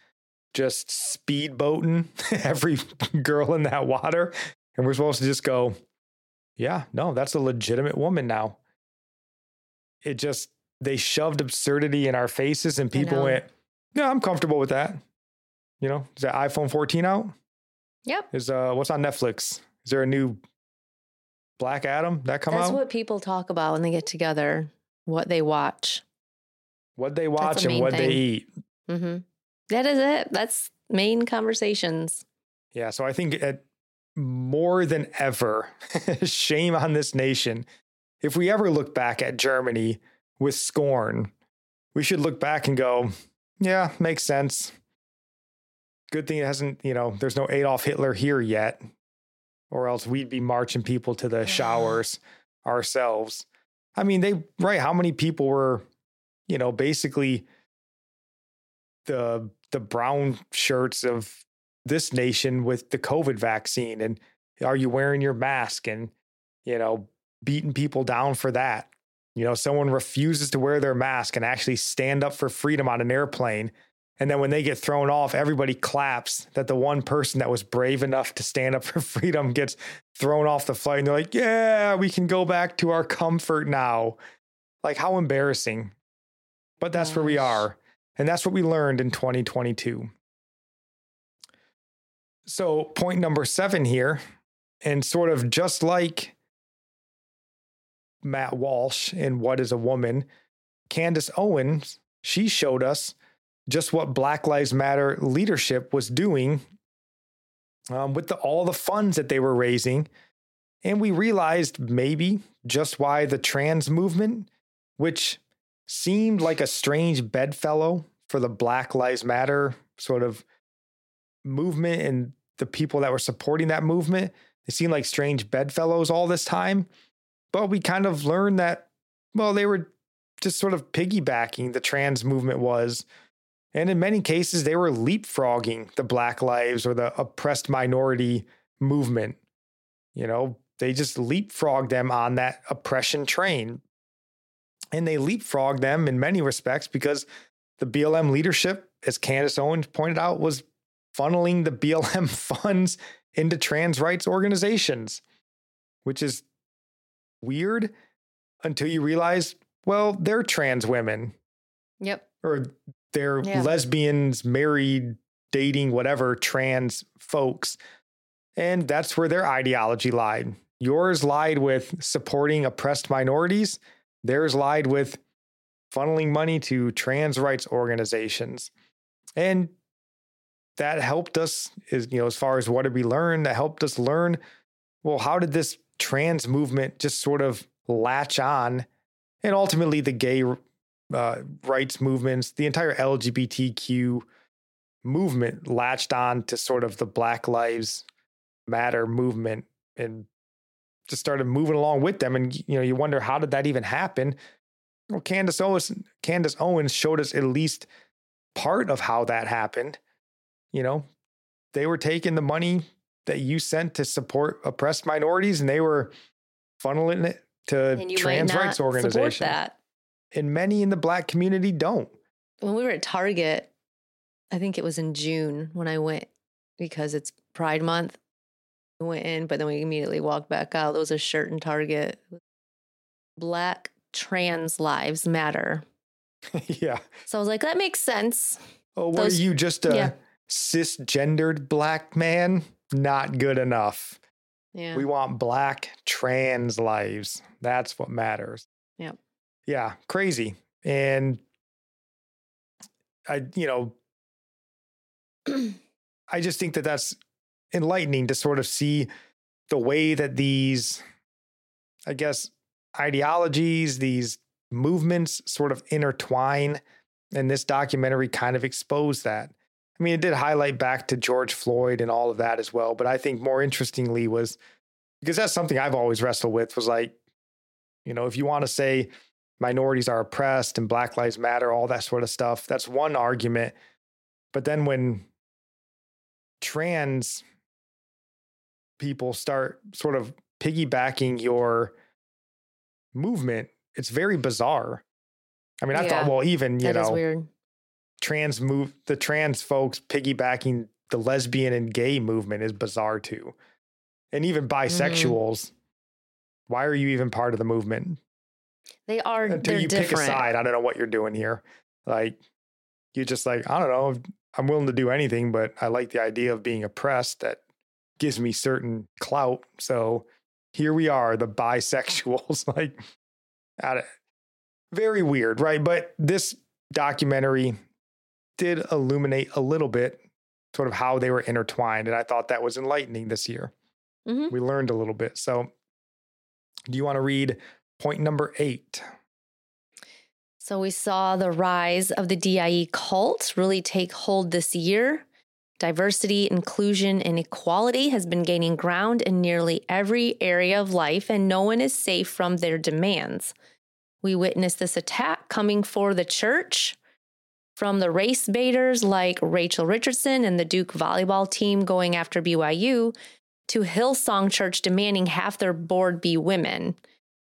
just speedboating *laughs* every girl in that water. And we're supposed to just go, yeah, no, that's a legitimate woman now. It just, they shoved absurdity in our faces and people went, yeah, I'm comfortable with that. You know, is that iPhone 14 out? yep Is uh what's on Netflix? Is there a new Black Adam that come That's out? That's what people talk about when they get together, what they watch. what they the watch and main what they thing. eat. hmm That is it. That's main conversations. Yeah, so I think at more than ever, *laughs* shame on this nation. If we ever look back at Germany with scorn, we should look back and go, yeah, makes sense. Good thing it hasn't, you know, there's no Adolf Hitler here yet, or else we'd be marching people to the showers ourselves. I mean, they, right, how many people were, you know, basically the the brown shirts of this nation with the COVID vaccine and are you wearing your mask and you know beating people down for that you know someone refuses to wear their mask and actually stand up for freedom on an airplane and then when they get thrown off everybody claps that the one person that was brave enough to stand up *laughs* for freedom gets thrown off the flight and they're like yeah we can go back to our comfort now. Like how embarrassing. But that's Gosh. where we are and that's what we learned in 2022 so, point number seven here, and sort of just like Matt Walsh in What is a Woman, Candace Owens, she showed us just what Black Lives Matter leadership was doing um, with the, all the funds that they were raising. And we realized maybe just why the trans movement, which seemed like a strange bedfellow for the Black Lives Matter sort of movement and the people that were supporting that movement. They seemed like strange bedfellows all this time. But we kind of learned that, well, they were just sort of piggybacking the trans movement was. And in many cases, they were leapfrogging the Black Lives or the oppressed minority movement. You know, they just leapfrogged them on that oppression train. And they leapfrogged them in many respects because the BLM leadership, as Candace Owens pointed out, was funneling the BLM *laughs* funds into trans rights organizations, which is weird until you realize, well, they're trans women. Yep. Or they're yeah. lesbians, married, dating, whatever, trans folks. And that's where their ideology lied. Yours lied with supporting oppressed minorities, theirs lied with funneling money to trans rights organizations. And that helped us is you know as far as what did we learn that helped us learn well how did this trans movement just sort of latch on. And ultimately the gay uh, rights movements the entire lgbtq movement latched on to sort of the black lives matter movement and just started moving along with them. And you know you wonder how did that even happen? Well candace owens candace owens showed us at least part of how that happened. You know, they were taking the money that you sent to support oppressed minorities and they were funneling it to trans rights organizations. That. And many in the black community don't. When we were at Target, I think it was in June when I went because it's Pride Month. We went in, but then we immediately walked back out. There was a shirt in Target. Black trans lives matter. *laughs* yeah. So I was like, that makes sense. Oh, were Those, you just a yeah cisgendered black man, not good enough. Yeah. We want black trans lives. That's what matters. Yeah. Yeah. Crazy. And I, you know, *clears throat* I just think that that's enlightening to sort of see the way that these, I guess, ideologies, these movements sort of intertwine. And this documentary kind of exposed that. I mean, it did highlight back to George Floyd and all of that as well. But I think more interestingly was because that's something I've always wrestled with was like, you know, if you want to say minorities are oppressed and Black Lives Matter, all that sort of stuff, that's one argument. But then when trans people start sort of piggybacking your movement, it's very bizarre. I mean, I thought, well, even, you know, trans move the trans folks piggybacking the lesbian and gay movement is bizarre too. And even mm-hmm. bisexuals, mm. why are you even part of the movement? They are until you different. pick a side. I don't know what you're doing here. Like you're just like, I don't know, I'm willing to do anything, but I like the idea of being oppressed that gives me certain clout. So here we are, the bisexuals. *laughs* like out of very weird, right? But this documentary did illuminate a little bit sort of how they were intertwined. And I thought that was enlightening this year. Mhm. We learned a little bit. So, do you want to read point number eight? So we saw the rise of the DIE cult really take hold this year. Diversity, inclusion, and equality has been gaining ground in nearly every area of life, and no one is safe from their demands. We witnessed this attack coming for the church from the race baiters like Rachel Richardson and the Duke volleyball team going after BYU to Hillsong Church demanding half their board be women.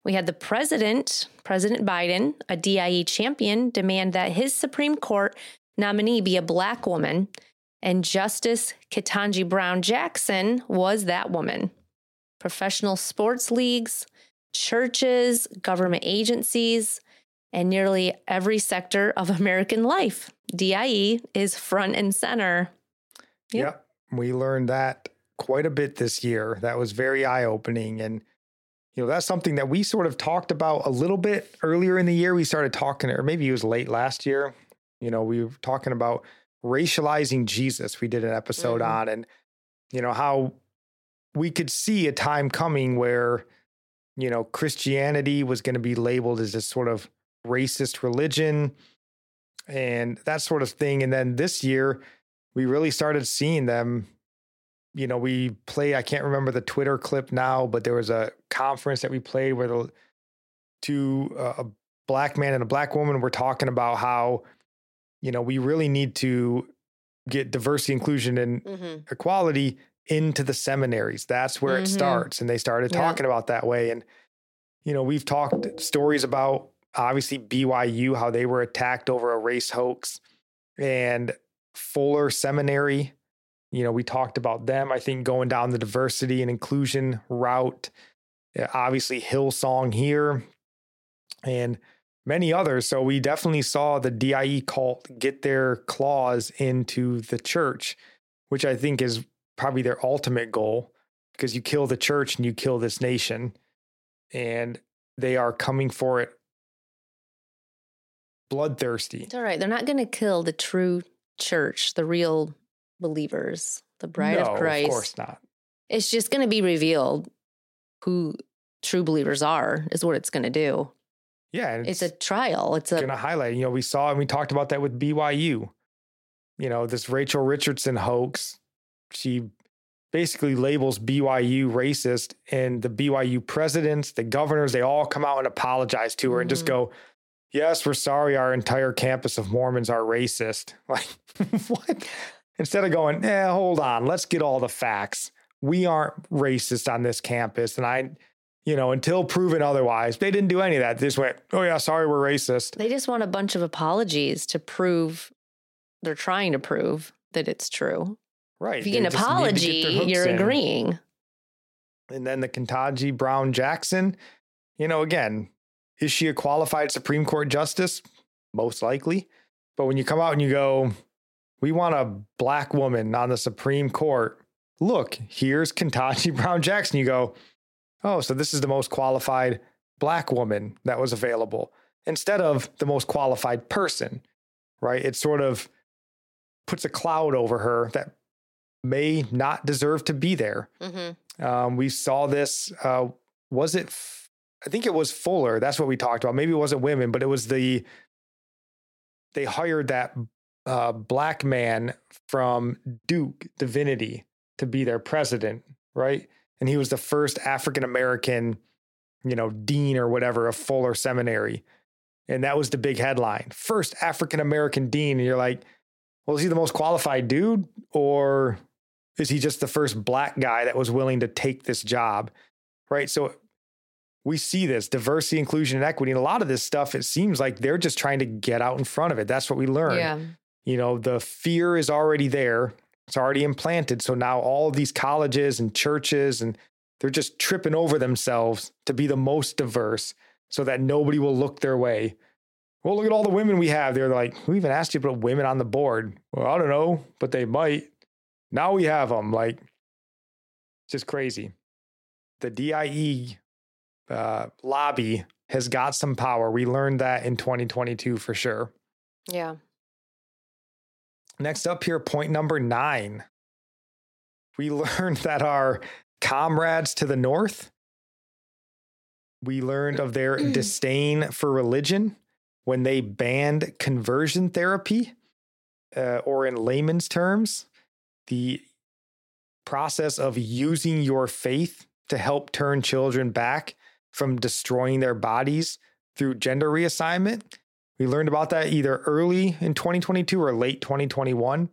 We had the president, President Biden, a DIE champion, demand that his Supreme Court nominee be a black woman, and Justice Ketanji Brown Jackson was that woman. Professional sports leagues, churches, government agencies, and nearly every sector of American life. DIE is front and center. Yep. We learned that quite a bit this year. That was very eye opening. And, you know, that's something that we sort of talked about a little bit earlier in the year. We started talking, or maybe it was late last year. You know, we were talking about racializing Jesus. We did an episode Mhm. on, and, you know, how we could see a time coming where, you know, Christianity was going to be labeled as this sort of racist religion and that sort of thing. And then this year, we really started seeing them. You know, we play, I can't remember the Twitter clip now, but there was a conference that we played where the two, uh, a black man and a black woman were talking about how, you know, we really need to get diversity, inclusion, and Mm-hmm. equality into the seminaries. That's where Mhm. it starts. And they started Yeah. talking about that way. And, you know, we've talked stories about obviously BYU, how they were attacked over a race hoax, and Fuller Seminary. You know, we talked about them, I think, going down the diversity and inclusion route. Obviously, Hillsong here and many others. So we definitely saw the DIE cult get their claws into the church, which I think is probably their ultimate goal because you kill the church and you kill this nation. And they are coming for it bloodthirsty. It's all right. They're not going to kill the true church, the real believers, the bride no, of Christ. Of course not. It's just going to be revealed who true believers are, is what it's going to do. Yeah. and It's, a trial. It's going a to highlight. You know, we saw and we talked about that with BYU. You know, this Rachel Richardson hoax. She basically labels BYU racist, and the BYU presidents, the governors, they all come out and apologize to her and just Mhm. go, "Yes, we're sorry. Our entire campus of Mormons are racist." *laughs* Like, what? Instead of going, "Eh, hold on, let's get all the facts. We aren't racist on this campus," and I. You know, until proven otherwise, they didn't do any of that. They just went, "Oh yeah, sorry, we're racist." they just want a bunch of apologies to prove they're trying to prove that it's true. Right. If you get an just need to apology, you're in. agreeing. And then the Kentanji Brown Jackson, you know, again, is she a qualified Supreme Court justice? Most likely. But when you come out and you go, we want a black woman on the Supreme Court, look, here's Kentanji *laughs* Brown Jackson. You go, oh, so this is the most qualified black woman that was available instead of the most qualified person, right? It sort of puts a cloud over her that may not deserve to be there. Mm-hmm. Um, we saw this. Uh, was it? F- I think it was Fuller. That's what we talked about. Maybe it wasn't women, but it was the. They hired that uh, black man from Duke Divinity to be their president, right? And he was the first African American, you know, dean or whatever of Fuller Seminary, and that was the big headline: first African American dean. And you're like, well, is he the most qualified dude, or is he just the first black guy that was willing to take this job? Right. So we see this diversity, inclusion, and equity. And a lot of this stuff, it seems like they're just trying to get out in front of it. That's what we learn. Yeah. You know, the fear is already there, it's already implanted. So now all of these colleges and churches and they're just tripping over themselves to be the most diverse so that nobody will look their way. Well, look at all the women we have. They're like, who even asked you to put women on the board? Well, I don't know, but they might. Now we have them. Like, it's just crazy. The DIE uh, lobby has got some power. We learned that in 2022 for sure. Yeah. Next up here, point number nine. We *laughs* learned that our comrades to the north, we learned of their *clears throat* disdain for religion when they banned conversion therapy, uh, or in layman's terms, the process of using your faith to help turn children back from destroying their bodies through gender reassignment. We learned about that either early in 2022 or late 2021.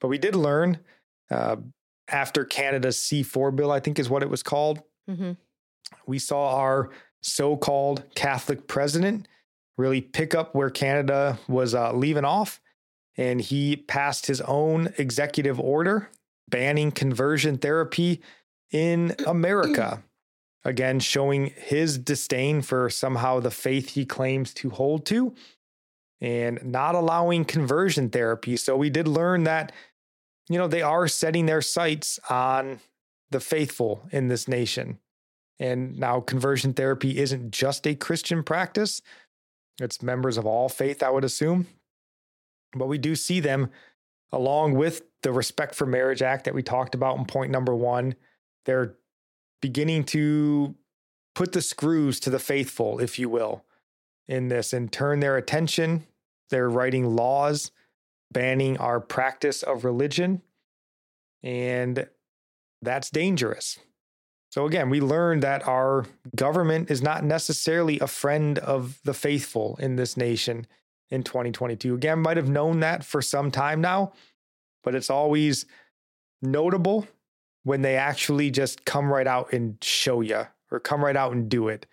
But we did learn uh, after Canada's C4 bill, I think is what it was called. Mm-hmm. We saw our so called Catholic president really pick up where Canada was uh, leaving off. And he passed his own executive order banning conversion therapy in *clears throat* America. Again, showing his disdain for somehow the faith he claims to hold to and not allowing conversion therapy. So we did learn that, you know, they are setting their sights on the faithful in this nation. And now conversion therapy isn't just a Christian practice, it's members of all faith, I would assume. But we do see them along with the Respect for Marriage Act that we talked about in point number one. They're beginning to put the screws to the faithful, if you will, in this and turn their attention. They're writing laws banning our practice of religion. And that's dangerous. So, again, we learned that our government is not necessarily a friend of the faithful in this nation in 2022. Again, might have known that for some time now, but it's always notable when they actually just come right out and show you or come right out and do it.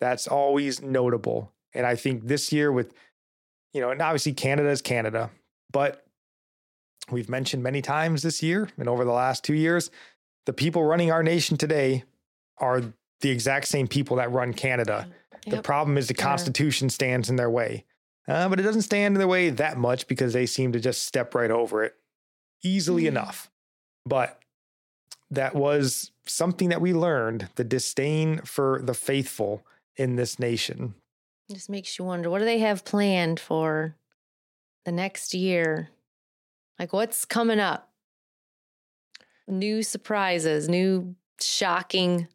That's always notable. And I think this year, with, you know, and obviously Canada is Canada, but we've mentioned many times this year and over the last two years, the people running our nation today are the exact same people that run Canada. The problem is the Yeah. Constitution stands in their way. Uh, but it doesn't stand in their way that much because they seem to just step right over it easily Mhm. enough. But that was something that we learned the disdain for the faithful in this nation. Just makes you wonder what do they have planned for the next year? Like what's coming up? New surprises, new shocking.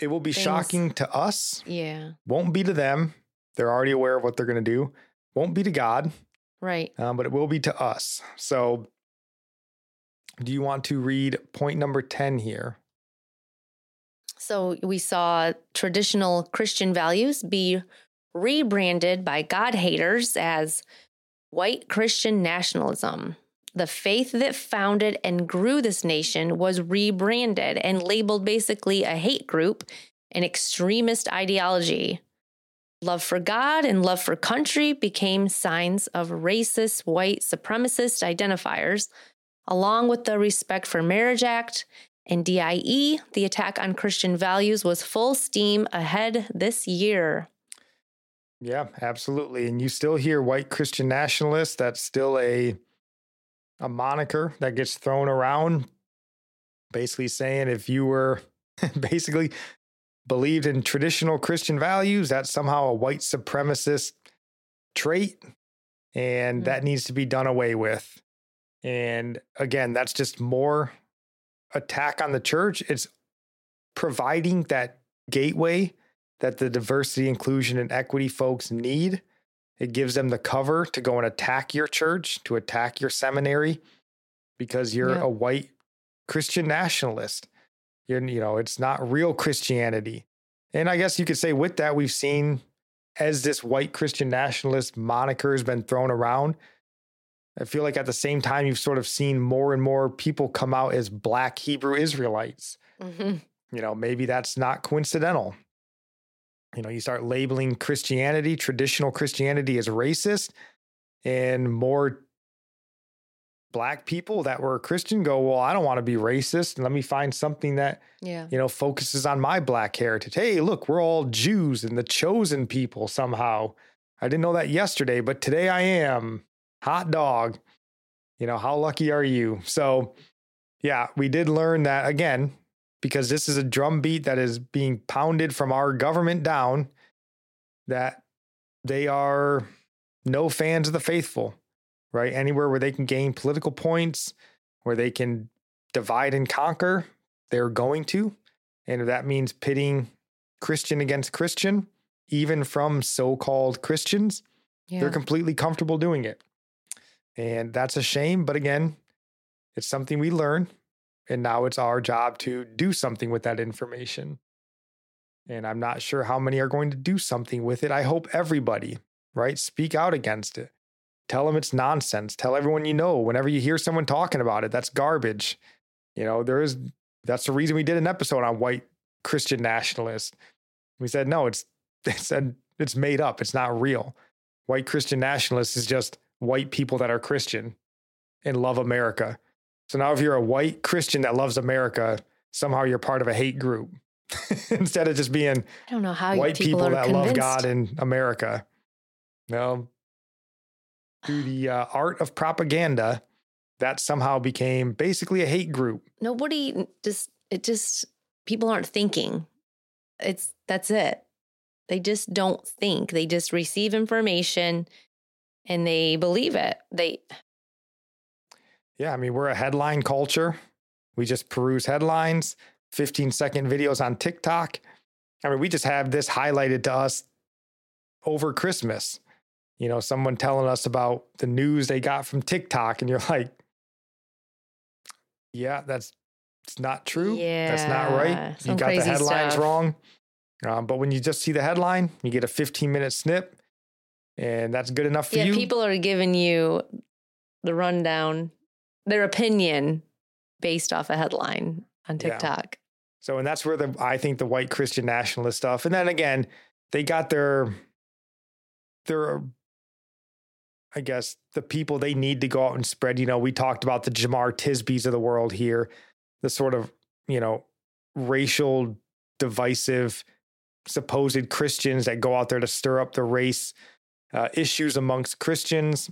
It will be Things- shocking to us, Yeah, won't be to them. They're already aware of what they're going to do. Won't be to God, right. um, but it will be to us. So, do you want to read point number 10 here? So we saw traditional Christian values be rebranded by God haters as white Christian nationalism. The faith that founded and grew this nation was rebranded and labeled basically a hate group, an extremist ideology. Love for God and love for country became signs of racist white supremacist identifiers, along with the Respect for Marriage Act and DIE, the attack on Christian values was full steam ahead this year. Yeah, absolutely. And you still hear white Christian nationalists. That's still a a moniker that gets thrown around, basically saying if you were *laughs* basically believed in traditional Christian values, that's somehow a white supremacist trait, and Mhm. that needs to be done away with. And again, that's just more attack on the church. It's providing that gateway that the diversity, inclusion, and equity folks need. It gives them the cover to go and attack your church, to attack your seminary, because you're Yeah. a white Christian nationalist. You're, you know, it's not real Christianity. And I guess you could say with that, we've seen as this white Christian nationalist moniker has been thrown around, I feel like at the same time, you've sort of seen more and more people come out as black Hebrew Israelites Mm-hmm. you know, maybe that's not coincidental. You know, you start labeling Christianity, traditional Christianity, as racist, and more black people that were Christian go, Well, I don't want to be racist. And let me find something that, Yeah. you know, focuses on my black heritage. Hey, look, we're all Jews and the chosen people somehow. I didn't know that yesterday, but today I am. Hot dog. You know, how lucky are you? So, yeah, we did learn that again, because this is a drumbeat that is being pounded from our government down that they are no fans of the faithful. right? Anywhere where they can gain political points, where they can divide and conquer, they're going to. And if that means pitting Christian against Christian, even from so called Christians, Yeah. they're completely comfortable doing it. And that's a shame. But again, it's something we learn. And now it's our job to do something with that information. And I'm not sure how many are going to do something with it. I hope everybody, right? Speak out against it. Tell them it's nonsense. Tell everyone you know whenever you hear someone talking about it, that's garbage. You know, there is, that's the reason we did an episode on white Christian nationalists. We said, no, it's, *laughs* it's, it's made up. It's not real. White Christian nationalists is just white people that are Christian and love America. So now if you're a white Christian that loves America, somehow you're part of a hate group *laughs* instead of just being I don't know how white people, people, that convinced. love God and America. No, through the uh, art of propaganda, that somehow became basically a hate group. Nobody just it just people aren't thinking. It's that's it. They just don't think. They just receive information and they believe it. They Yeah, I mean, we're a headline culture. We just peruse headlines, 15 second videos on TikTok. I mean, we just have this highlighted to us over Christmas. You know, someone telling us about the news they got from TikTok, and you're *laughs* like, yeah, that's it's not true. Yeah, That's not right. You got the headlines stuff. wrong. Um, but when you just see the headline, you get a 15 minute snip, and that's good enough for yeah, you. people are giving you the rundown, their opinion based off a headline on Yeah. TikTok. So, and that's where the I think the white Christian nationalist stuff, and then again, they got their their I guess the people they need to go out and spread. You know, we talked about the Jemar Tisbys of the world here, the sort of you know racial divisive supposed Christians that go out there to stir up the race uh, issues amongst Christians,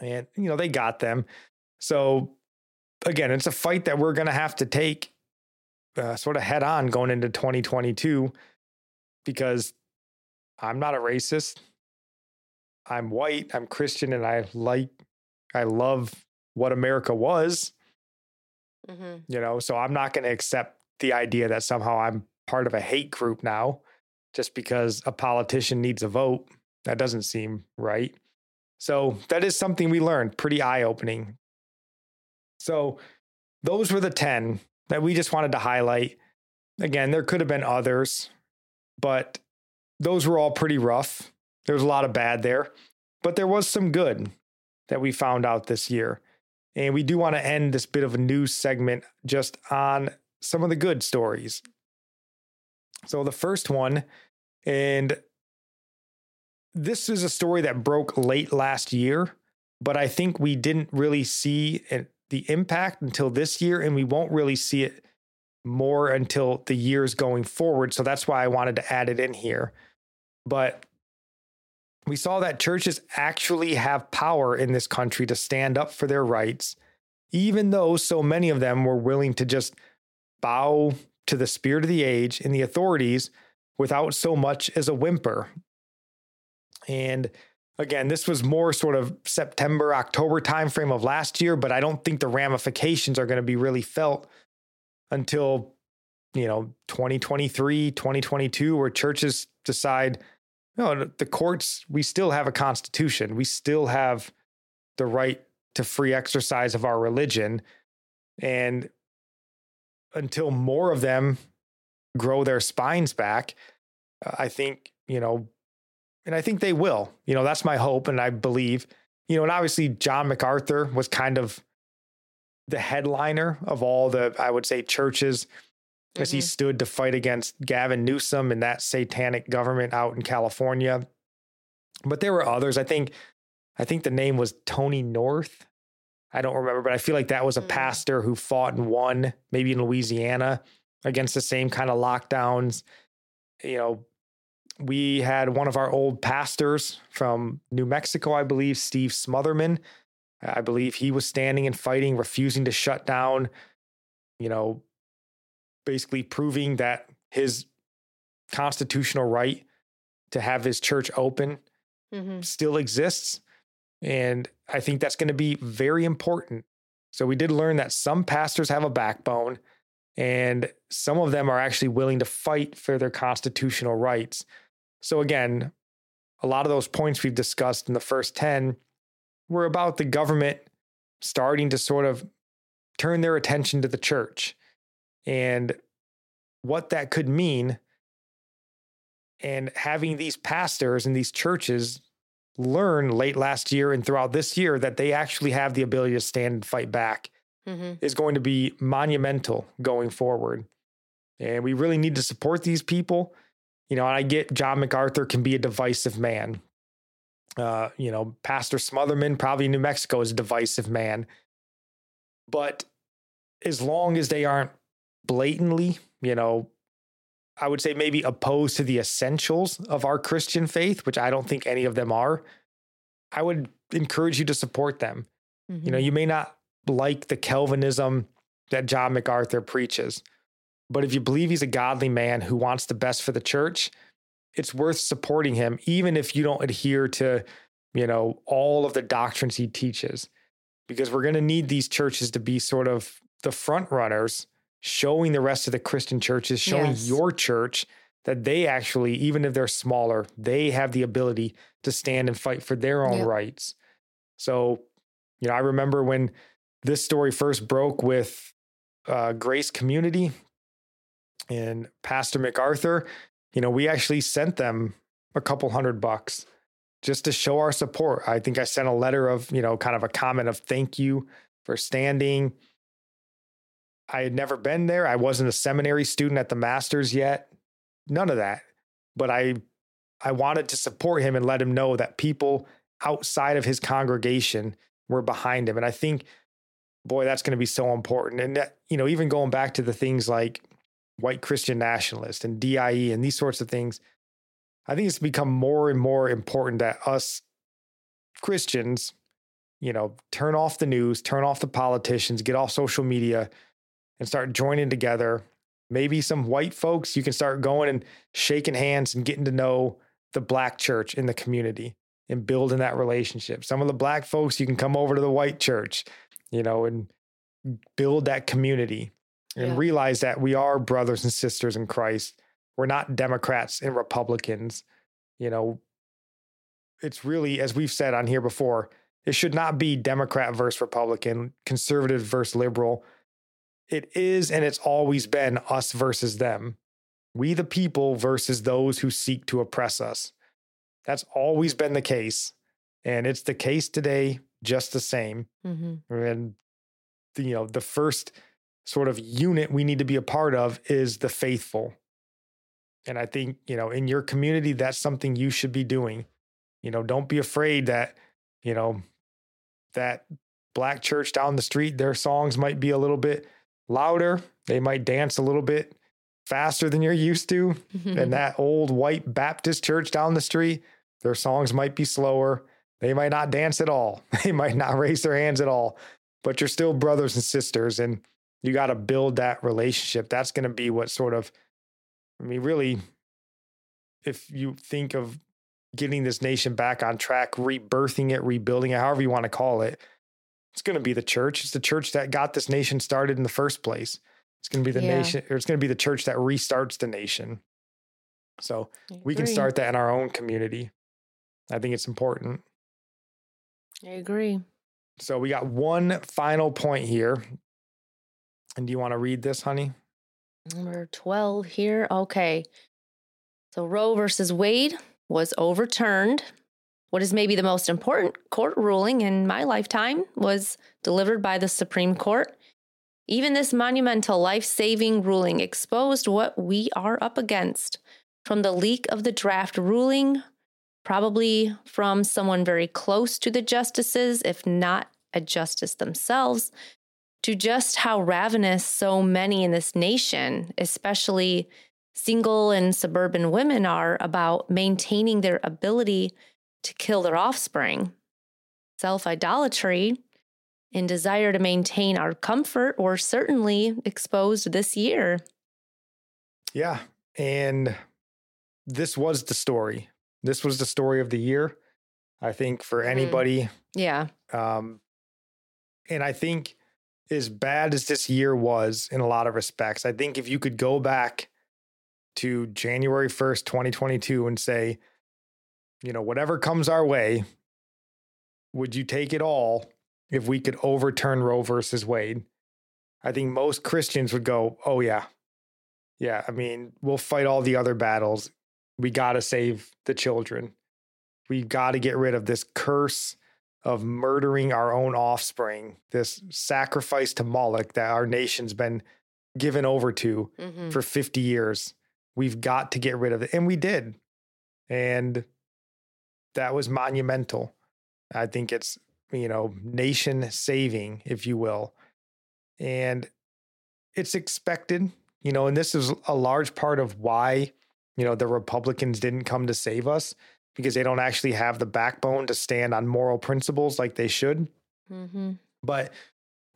and you know they got them. So again, it's a fight that we're going to have to take uh, sort of head on going into 2022 because I'm not a racist. I'm white, I'm Christian, and I like, I love what America was, Mm-hmm. you know, so I'm not going to accept the idea that somehow I'm part of a hate group now just because a politician needs a vote. That doesn't seem right. So that is something we learned, pretty eye opening. So those were the 10 that we just wanted to highlight. Again, there could have been others, but those were all pretty rough. There was a lot of bad there, but there was some good that we found out this year. And we do want to end this bit of a news segment just on some of the good stories. So, the first one, and this is a story that broke late last year, but I think we didn't really see it, the impact until this year, and we won't really see it more until the years going forward. So that's why I wanted to add it in here. But we saw that churches actually have power in this country to stand up for their rights, even though so many of them were willing to just bow to the spirit of the age and the authorities without so much as a whimper. And again, this was more sort of September, October timeframe of last year, but I don't think the ramifications are going to be really felt until, you know, 2023, 2022, where churches decide, no, the courts, we still have a constitution. We still have the right to free exercise of our religion. And until more of them grow their spines back, I think, you know, and I think they will. You know, that's my hope and I believe. You know, and obviously John MacArthur was kind of the headliner of all the, I would say, churches as he Mhm. stood to fight against Gavin Newsom and that satanic government out in California. But there were others. I think I think the name was Tony North. I don't remember, but I feel like that was a Mm. pastor who fought and won, maybe in Louisiana, against the same kind of lockdowns. You know, we had one of our old pastors from New Mexico, I believe, Steve Smothermon. I believe he was standing and fighting, refusing to shut down, you know, basically proving that his constitutional right to have his church open Mm-hmm. still exists. And I think that's going to be very important. So we did learn that some pastors have a backbone and some of them are actually willing to fight for their constitutional rights. So again, a lot of those points we've discussed in the first 10 were about the government starting to sort of turn their attention to the church and what that could mean and having these pastors and these churches learn late last year and throughout this year that they actually have the ability to stand and fight back mm-hmm. is going to be monumental going forward. And we really need to support these people. You know, I get John MacArthur can be a divisive man. Uh, you know, Pastor Smothermon, probably in New Mexico, is a divisive man. But as long as they aren't blatantly, you know, I would say maybe opposed to the essentials of our Christian faith, which I don't think any of them are, I would encourage you to support them. Mm-hmm. You know, mm-hmm. you may not like the Calvinism that John MacArthur preaches, but if you believe he's a godly man who wants the best for the church, it's worth supporting him, even if you don't adhere to, you know, all of the doctrines he teaches, because we're going to need these churches to be sort of the front runners showing the rest of the Christian churches, showing yes. your church that they actually, even if they're smaller, they have the ability to stand and fight for their own yep. rights. So, you know, I remember when this story first broke with uh, Grace Community and Pastor MacArthur, you know, we actually sent them a couple hundred bucks just to show our support. I think I sent a letter of, you know, kind of a comment of thank you for standing I had never been there. I wasn't a seminary student at the masters yet. None of that. But I I wanted to support him and let him know that people outside of his congregation were behind him. And I think boy, that's going to be so important. And that, you know, even going back to the things like white Christian nationalist and DIE and these sorts of things, I think it's become more and more important that us Christians, you know, turn off the news, turn off the politicians, get off social media, and start joining together. Maybe some white folks, you can start going and shaking hands and getting to know the black church in the community and building that relationship. Some of the black folks, you can come over to the white church, you know, and build that community and yeah. realize that we are brothers and sisters in Christ. We're not Democrats and Republicans. You know, it's really, as we've said on here before, it should not be Democrat versus Republican, conservative versus liberal. It is and it's always been us versus them. We, the people, versus those who seek to oppress us. That's always been the case. And it's the case today, just the same. Mm-hmm. And, you know, the first sort of unit we need to be a part of is the faithful. And I think, you know, in your community, that's something you should be doing. You know, don't be afraid that, you know, that black church down the street, their songs might be a little bit louder. They might dance a little bit faster than you're used to. and *laughs* that old white Baptist church down the street, their songs might be slower. They might not dance at all. *laughs* They might not raise their hands at all, but you're still brothers and sisters. And you got to build that relationship. That's going to be what sort of, I mean, really, if you think of getting this nation back on track, rebirthing it, rebuilding it, however you want to call it, it's going to be the church. It's the church that got this nation started in the first place. It's going to be the yeah. nation, or it's going to be the church that restarts the nation. So we can start that in our own community. I think it's important. I agree. So we got one final point here. And do you want to read this, honey? Number 12 here. Okay. So Roe versus Wade was overturned what is maybe the most important court ruling in my lifetime was delivered by the Supreme Court. Even this monumental life saving ruling exposed what we are up against. From the leak of the draft ruling, probably from someone very close to the justices, if not a justice themselves, to just how ravenous so many in this nation, especially single and suburban women, are about maintaining their ability to kill their offspring. Self idolatry and desire to maintain our comfort were certainly exposed this year. Yeah. And this was the story. This was the story of the year. I think for Mhm. anybody, Yeah. um, and I think as bad as this year was in a lot of respects, I think if you could go back to January 1st, 2022 and say, you know, whatever comes our way, would you take it all if we could overturn Roe versus Wade? I think most Christians would go, oh, yeah. Yeah. I mean, we'll fight all the other battles. We got to save the children. We got to get rid of this curse of murdering our own offspring, this sacrifice to Moloch that our nation's been given over to hmm for 50 years. We've got to get rid of it. And we did. And that was monumental. I think it's, you know, nation saving, if you will. And it's expected, you know, and this is a large part of why, you know, the Republicans didn't come to save us because they don't actually have the backbone to stand on moral principles like they should. hmm But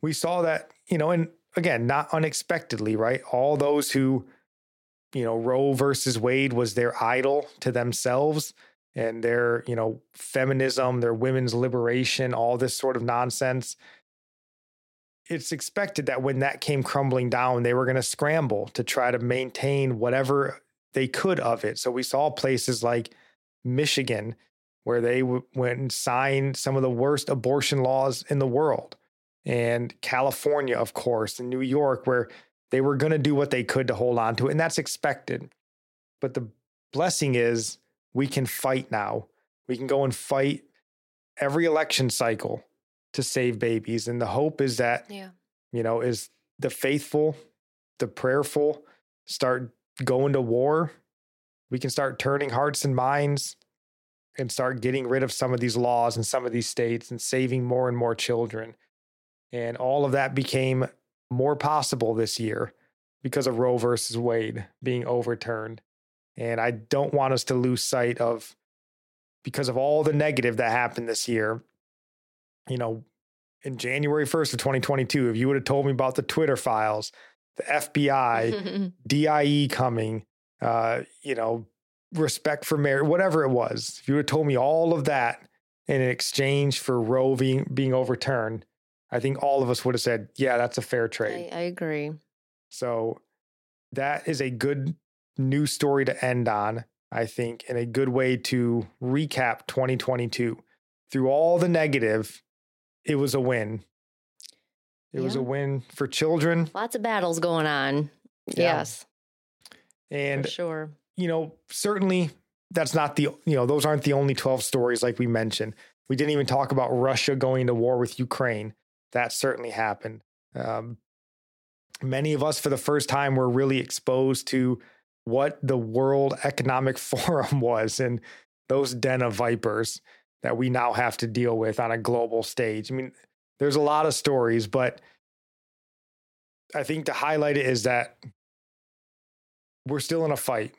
we saw that, you know, and again, not unexpectedly, right? All those who, you know, Roe versus Wade was their idol to themselves and their, you know, feminism, their women's liberation, all this sort of nonsense. It's expected that when that came crumbling down, they were going to scramble to try to maintain whatever they could of it. So we saw places like Michigan, where they w- went and signed some of the worst abortion laws in the world and California, of course, and New York, where they were going to do what they could to hold on to it. And that's expected. But the blessing is we can fight now. We can go and fight every election cycle to save babies. And the hope is that, Yeah. you know, is the faithful, the prayerful start going to war. We can start turning hearts and minds and start getting rid of some of these laws in some of these states and saving more and more children. And all of that became more possible this year because of Roe versus Wade being overturned. And I don't want us to lose sight of, because of all the negative that happened this year, you know, in January 1st of 2022, if you would have told me about the Twitter files, the FBI, *laughs* DIE coming, uh, you know, respect for marriage, whatever it was, if you had told me all of that in exchange for Roe being, being overturned, I think all of us would have said, yeah, that's a fair trade. I agree. So that is a good news story to end on, I think, and a good way to recap 2022. Through all the negative, it was a win. It was a win for children. Lots of battles going on. Yeah. Yes, And for sure. you know, certainly that's not the, you know, those aren't the only 12 stories like we mentioned. We didn't even talk about Russia going to war with Ukraine. That certainly happened. Um, many of us, for the first time, were really exposed to what the World Economic *laughs* Forum was and those den of vipers that we now have to deal with on a global stage. I mean, there's a lot of stories, but I think to highlight it is that we're still in a fight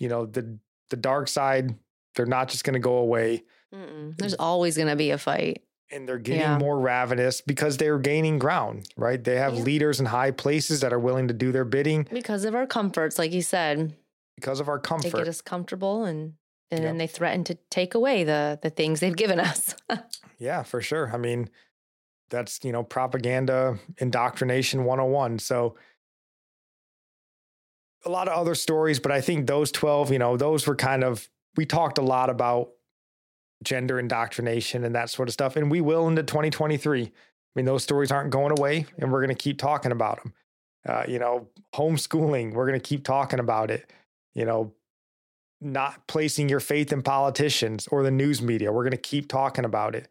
you know the the dark side they're not just going to go away Mm-mm. There's always going to be a fight. and they're getting Yeah. more ravenous because they're gaining ground right they have Yeah. leaders in high places that are willing to do their bidding Because of our comforts, like you said, because of our they comfort get us comfortable and and then they threaten to take away the the things they've given us. *laughs* yeah for sure i mean that's you know propaganda indoctrination 101 so a lot of other stories but i think those 12 you know those were kind of we talked a lot about gender indoctrination and that sort of stuff and we will into 2023 i mean those stories aren't going away and we're going to keep talking about them uh, you know homeschooling we're going to keep talking about it you know not placing your faith in politicians or the news media we're going to keep talking about it.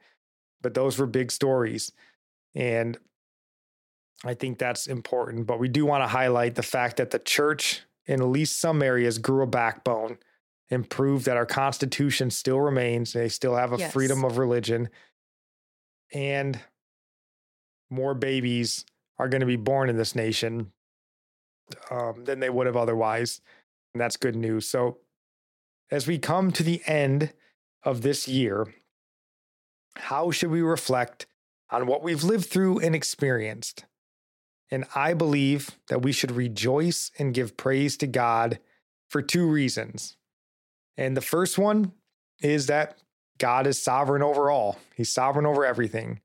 But those were big stories and i think that's important but we do want to highlight the fact that the church in at least some areas grew a backbone and proved that our constitution still remains they still have a Yes. freedom of religion and more babies are going to be born in this nation um, than they would have otherwise and that's good news so as we come to the end of this year how should we reflect on what we've lived through and experienced? And I believe that we should rejoice and give praise to God for two reasons. And the first one is that God is sovereign over all, He's sovereign over everything.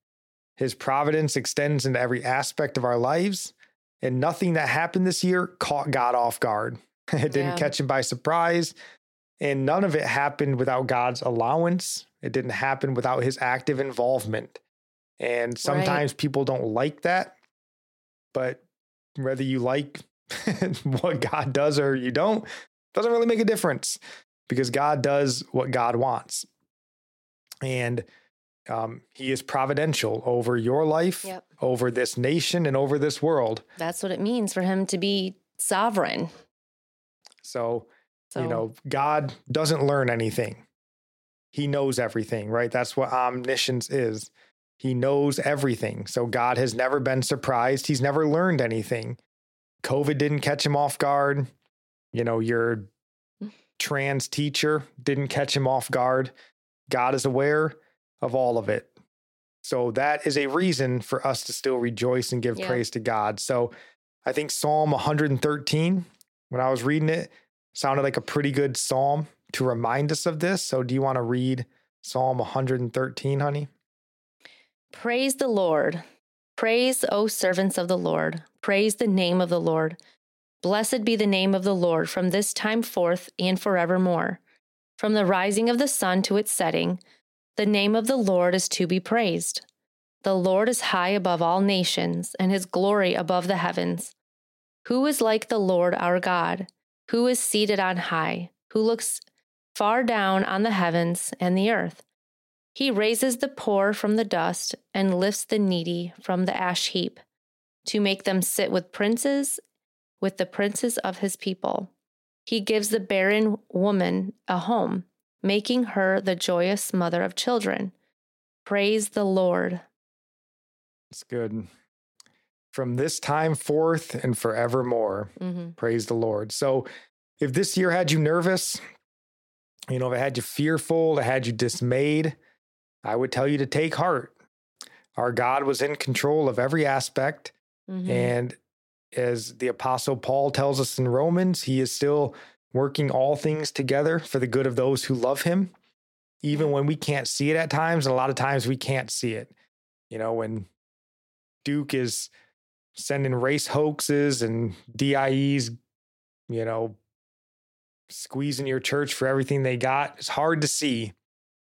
His providence extends into every aspect of our lives, and nothing that happened this year caught God off guard. *laughs* it didn't Yeah. catch him by surprise, and none of it happened without God's allowance. It didn't happen without his active involvement. And sometimes people don't like that, but whether you like *laughs* what God does or you don't, doesn't really make a difference because God does what God wants. And um, he is providential over your life, Yep. over this nation, and over this world. That's what it means for him to be sovereign. So, So, you know, God doesn't learn anything. He knows everything, right? That's what omniscience is. He knows everything. So God has never been surprised. He's never learned anything. COVID didn't catch him off guard. You know, your trans teacher didn't catch him off guard. God is aware of all of it. So that is a reason for us to still rejoice and give Yeah. praise to God. So I think Psalm 113, when I was reading it, sounded like a pretty good psalm to remind us of this. So do you want to read Psalm 113, honey? Praise the Lord. Praise, O servants of the Lord. Praise the name of the Lord. Blessed be the name of the Lord from this time forth and forevermore. From the rising of the sun to its setting, the name of the Lord is to be praised. The Lord is high above all nations, and his glory above the heavens. Who is like the Lord our God, who is seated on high, who looks far down on the heavens and the earth? He raises the poor from the dust and lifts the needy from the ash heap to make them sit with princes, with the princes of his people. He gives the barren woman a home, making her the joyous mother of children. Praise the Lord. It's good. From this time forth and forevermore. Mm-hmm. Praise the Lord. So if this year had you nervous, you know, if it had you fearful, it had you dismayed, I would tell you to take heart. Our God was in control of every aspect. Mm-hmm. And as the Apostle Paul tells us in Romans, he is still working all things together for the good of those who love him, even when we can't see it at times. And a lot of times we can't see it. You know, when Duke is sending race hoaxes and DIEs, you know, squeezing your church for everything they got, it's hard to see.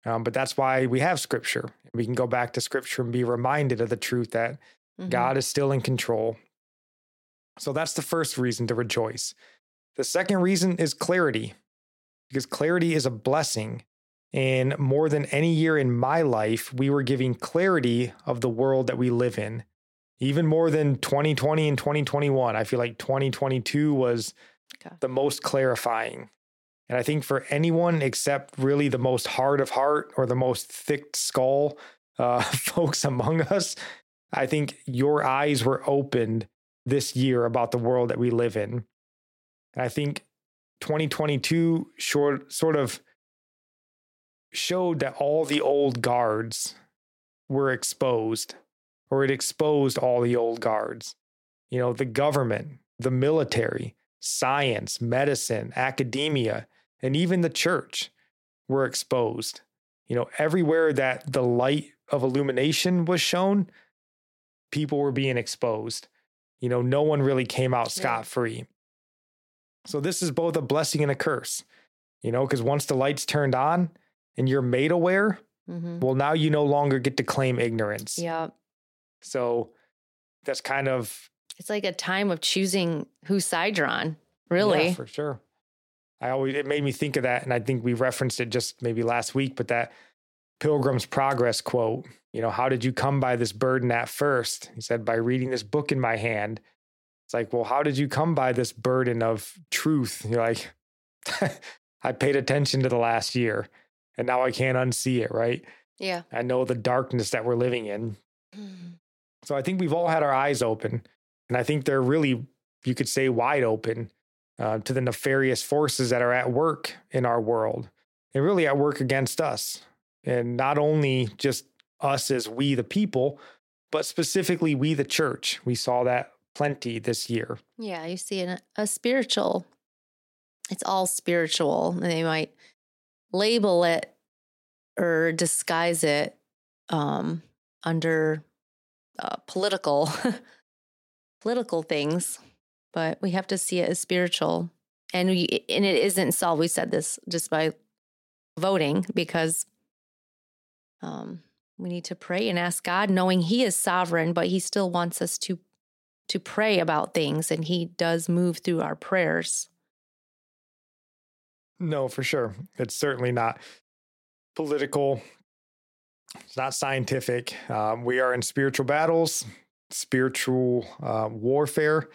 Um, but that's why we have scripture. We can go back to scripture and be reminded of the truth that Mhm. God is still in control. So that's the first reason to rejoice. The second reason is clarity, because clarity is a blessing. And more than any year in my life, we were giving clarity of the world that we live in. Even more than 2020 and 2021. I feel like 2022 was Okay. the most clarifying. And I think for anyone except really the most hard of heart or the most thick skull uh, *laughs* folks among us, I think your eyes were opened this year about the world that we live in. And I think 2022 short, sort of showed that all the old guards were exposed, or it exposed all the old guards. You know, the government, the military, science, medicine, academia, and even the church were exposed. You know, everywhere that the light of illumination was shown, people were being exposed. You know, no one really came out scot free. So, this is both a blessing and a curse, you know, because once the lights turned on and you're made aware, Mhm. well, now you no longer get to claim ignorance. Yeah. So, that's kind of It's like a time of choosing whose side you're on, really. Yeah, for sure. I always it made me think of that, and I think we referenced it just maybe last week, but that Pilgrim's Progress quote. You know, how did you come by this burden at first? He said, by reading this book in my hand. It's like, well, how did you come by this burden of truth? You're like, *laughs* I paid attention to the last year, and now I can't unsee it, right? yeah. I know the darkness that we're living in. Mm. So I think we've all had our eyes open, and I think they're really, you could say, wide open uh, to the nefarious forces that are at work in our world and really at work against us. And not only just us as we, the people, but specifically we, the church. We saw that plenty this year. Yeah, you see an, a spiritual. It's all spiritual. And they might label it or disguise it um, under uh, political *laughs* political things, but we have to see it as spiritual. And we, and it isn't solved. We said this just by voting because um, we need to pray and ask God, knowing He is sovereign, but He still wants us to to pray about things, and He does move through our prayers. No, for sure. It's certainly not political. It's not scientific. Um, we are in spiritual battles, spiritual uh, warfare,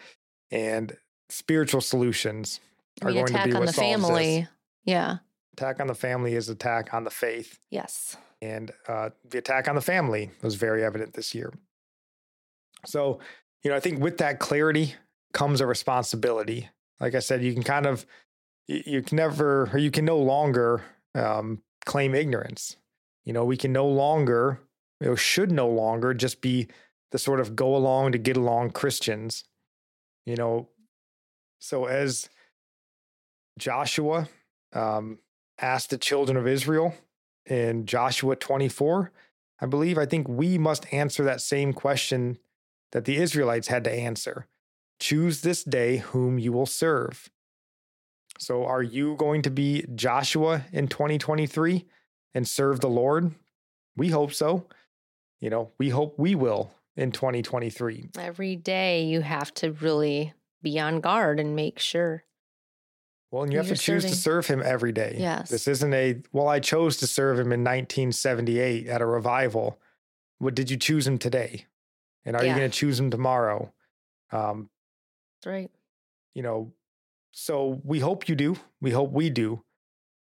and spiritual solutions are We going to be on what the solves this. family. Yeah. Attack on the family is attack on the faith. Yes. and uh, the attack on the family was very evident this year. So, you know, I think with that clarity comes a responsibility. Like I said, you can kind of, you, you can never, or you can no longer um, claim ignorance. You know, we can no longer, you know, should no longer just be the sort of go along to get along Christians. You know, so as Joshua um, asked the children of Israel in Joshua 24, I believe, I think we must answer that same question that the Israelites had to answer choose this day whom you will serve. So, are you going to be Joshua in 2023 and serve the Lord? We hope so. You know, we hope we will in 2023. Every day you have to really be on guard and make sure. Well, and you have to choose to serve him every day. Yes. This isn't a, well, I chose to serve him in 1978 at a revival. What did you choose him today? And are you going to choose him tomorrow? Um, That's right. you know, so we hope you do. We hope we do.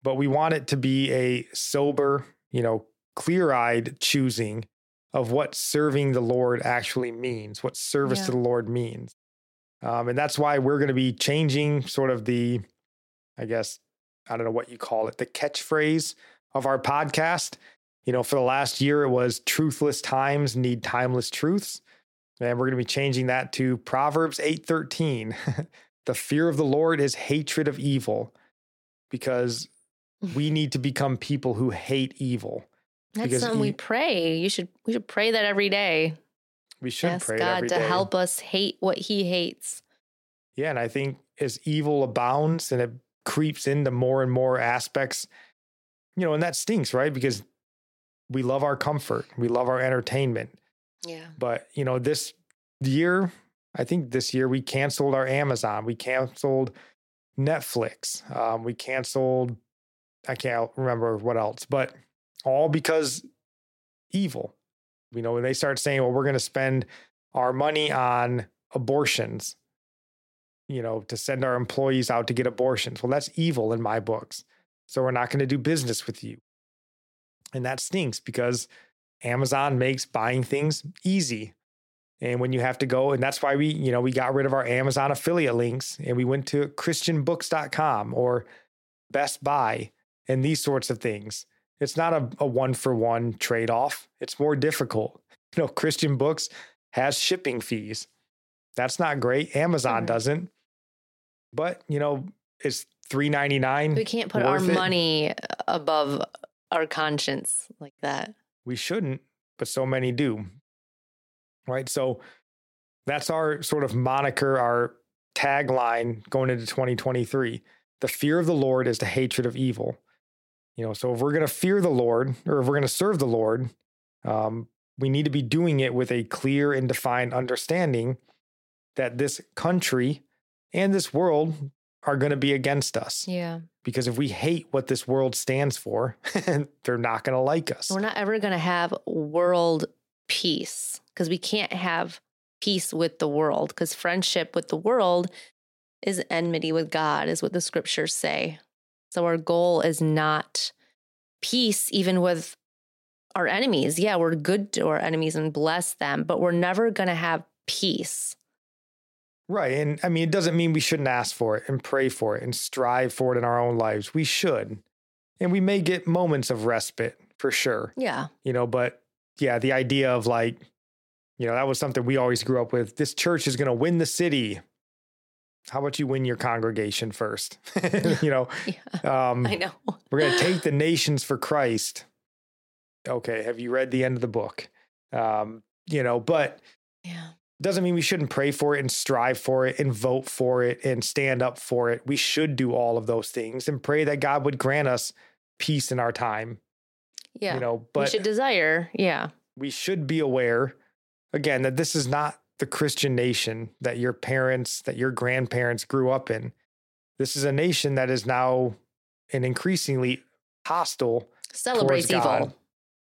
But we want it to be a sober, you know, clear eyed choosing of what serving the Lord actually means, what service Yeah. to the Lord means. Um, and that's why we're going to be changing sort of the, I guess, I don't know what you call it, the catchphrase of our podcast. You know, for the last year, it was truthless times need timeless truths. And we're going to be changing that to Proverbs 8:13. *laughs* the fear of the Lord is hatred of evil because we *laughs* need to become people who hate evil. That's Because something we pray. You should we should pray that every day. We should Ask pray God to day. help us hate what he hates. Yeah, and I think as evil abounds and it creeps into more and more aspects, you know, and that stinks, right? Because we love our comfort, we love our entertainment. Yeah. But, you know, this year, I think this year we canceled our Amazon, we canceled Netflix, um, we canceled, I can't remember what else, but all because evil. You know, when they start saying, well, we're going to spend our money on abortions, you know, to send our employees out to get abortions. Well, that's evil in my books. So we're not going to do business with you. And that stinks because Amazon makes buying things easy. And when you have to go, and that's why we, you know, we got rid of our Amazon affiliate links and we went to christianbooks.com or Best Buy and these sorts of things. It's not a, a one for one trade off. It's more difficult. You know, Christian Books has shipping fees. That's not great. Amazon Mhm. doesn't. But, you know, it's three ninety nine. We can't put our money above our conscience like that. we shouldn't, but so many do. Right. So that's our sort of moniker, our tagline going into 2023. The fear of the Lord is the hatred of evil. You know, so if we're going to fear the Lord or if we're going to serve the Lord, um, we need to be doing it with a clear and defined understanding that this country and this world are going to be against us. Yeah. Because if we hate what this world stands for, *laughs* they're not going to like us. We're not ever going to have world peace because we can't have peace with the world because friendship with the world is enmity with God, is what the scriptures say. So our goal is not peace, even with our enemies. Yeah, we're good to our enemies and bless them, but we're never going to have peace. Right. And I mean, it doesn't mean we shouldn't ask for it and pray for it and strive for it in our own lives. We should. And we may get moments of respite for sure, Yeah. you know, but yeah, the idea of like, you know, that was something we always grew up with. This church is going to win the city. How about you win your congregation first? *laughs* *laughs* you know, Yeah. um, I know. *laughs* we're going to take the nations for Christ. Okay, have you read the end of the book? Um, you know, but Yeah. doesn't mean we shouldn't pray for it and strive for it and vote for it and stand up for it. We should do all of those things and pray that God would grant us peace in our time. Yeah. You know, but we should desire. Yeah. we should be aware again that this is not the Christian nation that your parents, that your grandparents grew up in. This is a nation that is now an increasingly hostile Celebrates God. evil.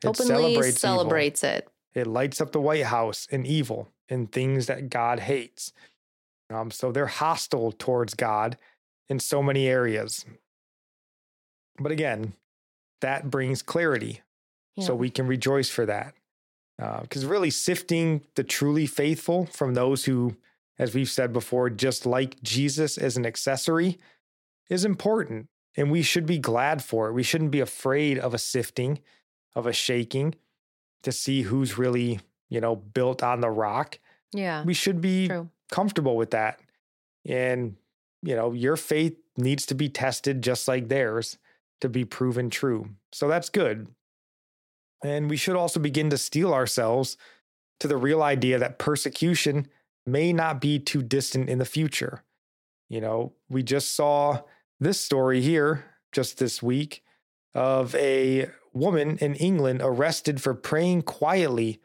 It Openly evil. celebrates it. It lights up the White House in evil and things that God hates. Um, so they're hostile towards God in so many areas. But again, that brings clarity. So we can rejoice for that. Uh, because really, sifting the truly faithful from those who, as we've said before, just like Jesus as an accessory is important. And we should be glad for it. We shouldn't be afraid of a sifting, of a shaking to see who's really, you know, built on the rock. Yeah. We should be True. comfortable with that. And, you know, your faith needs to be tested just like theirs to be proven true. So that's good. And we should also begin to steel ourselves to the real idea that persecution may not be too distant in the future. You know, we just saw this story here just this week of a woman in England arrested for praying quietly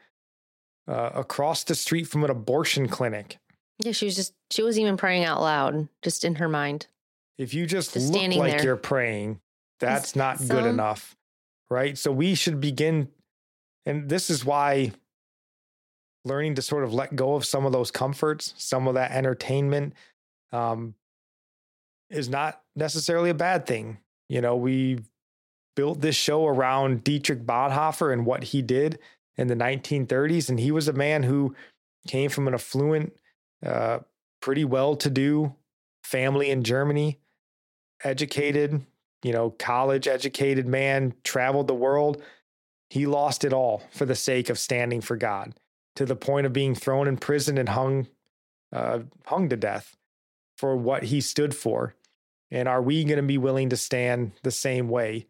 uh, across the street from an abortion clinic. Yeah. She was just, she wasn't even praying out loud, just in her mind. If you just, Just look like there. you're praying, that's not good enough, right? So we should begin, and this is why learning to sort of let go of some of those comforts, some of that entertainment, um, is not necessarily a bad thing. You know, we built this show around Dietrich Bonhoeffer and what he did in the 1930s, and he was a man who came from an affluent, uh, pretty well-to-do family in Germany, educated, you know, college educated man, traveled the world. He lost it all for the sake of standing for God to the point of being thrown in prison and hung, uh, hung to death for what he stood for. And are we going to be willing to stand the same way?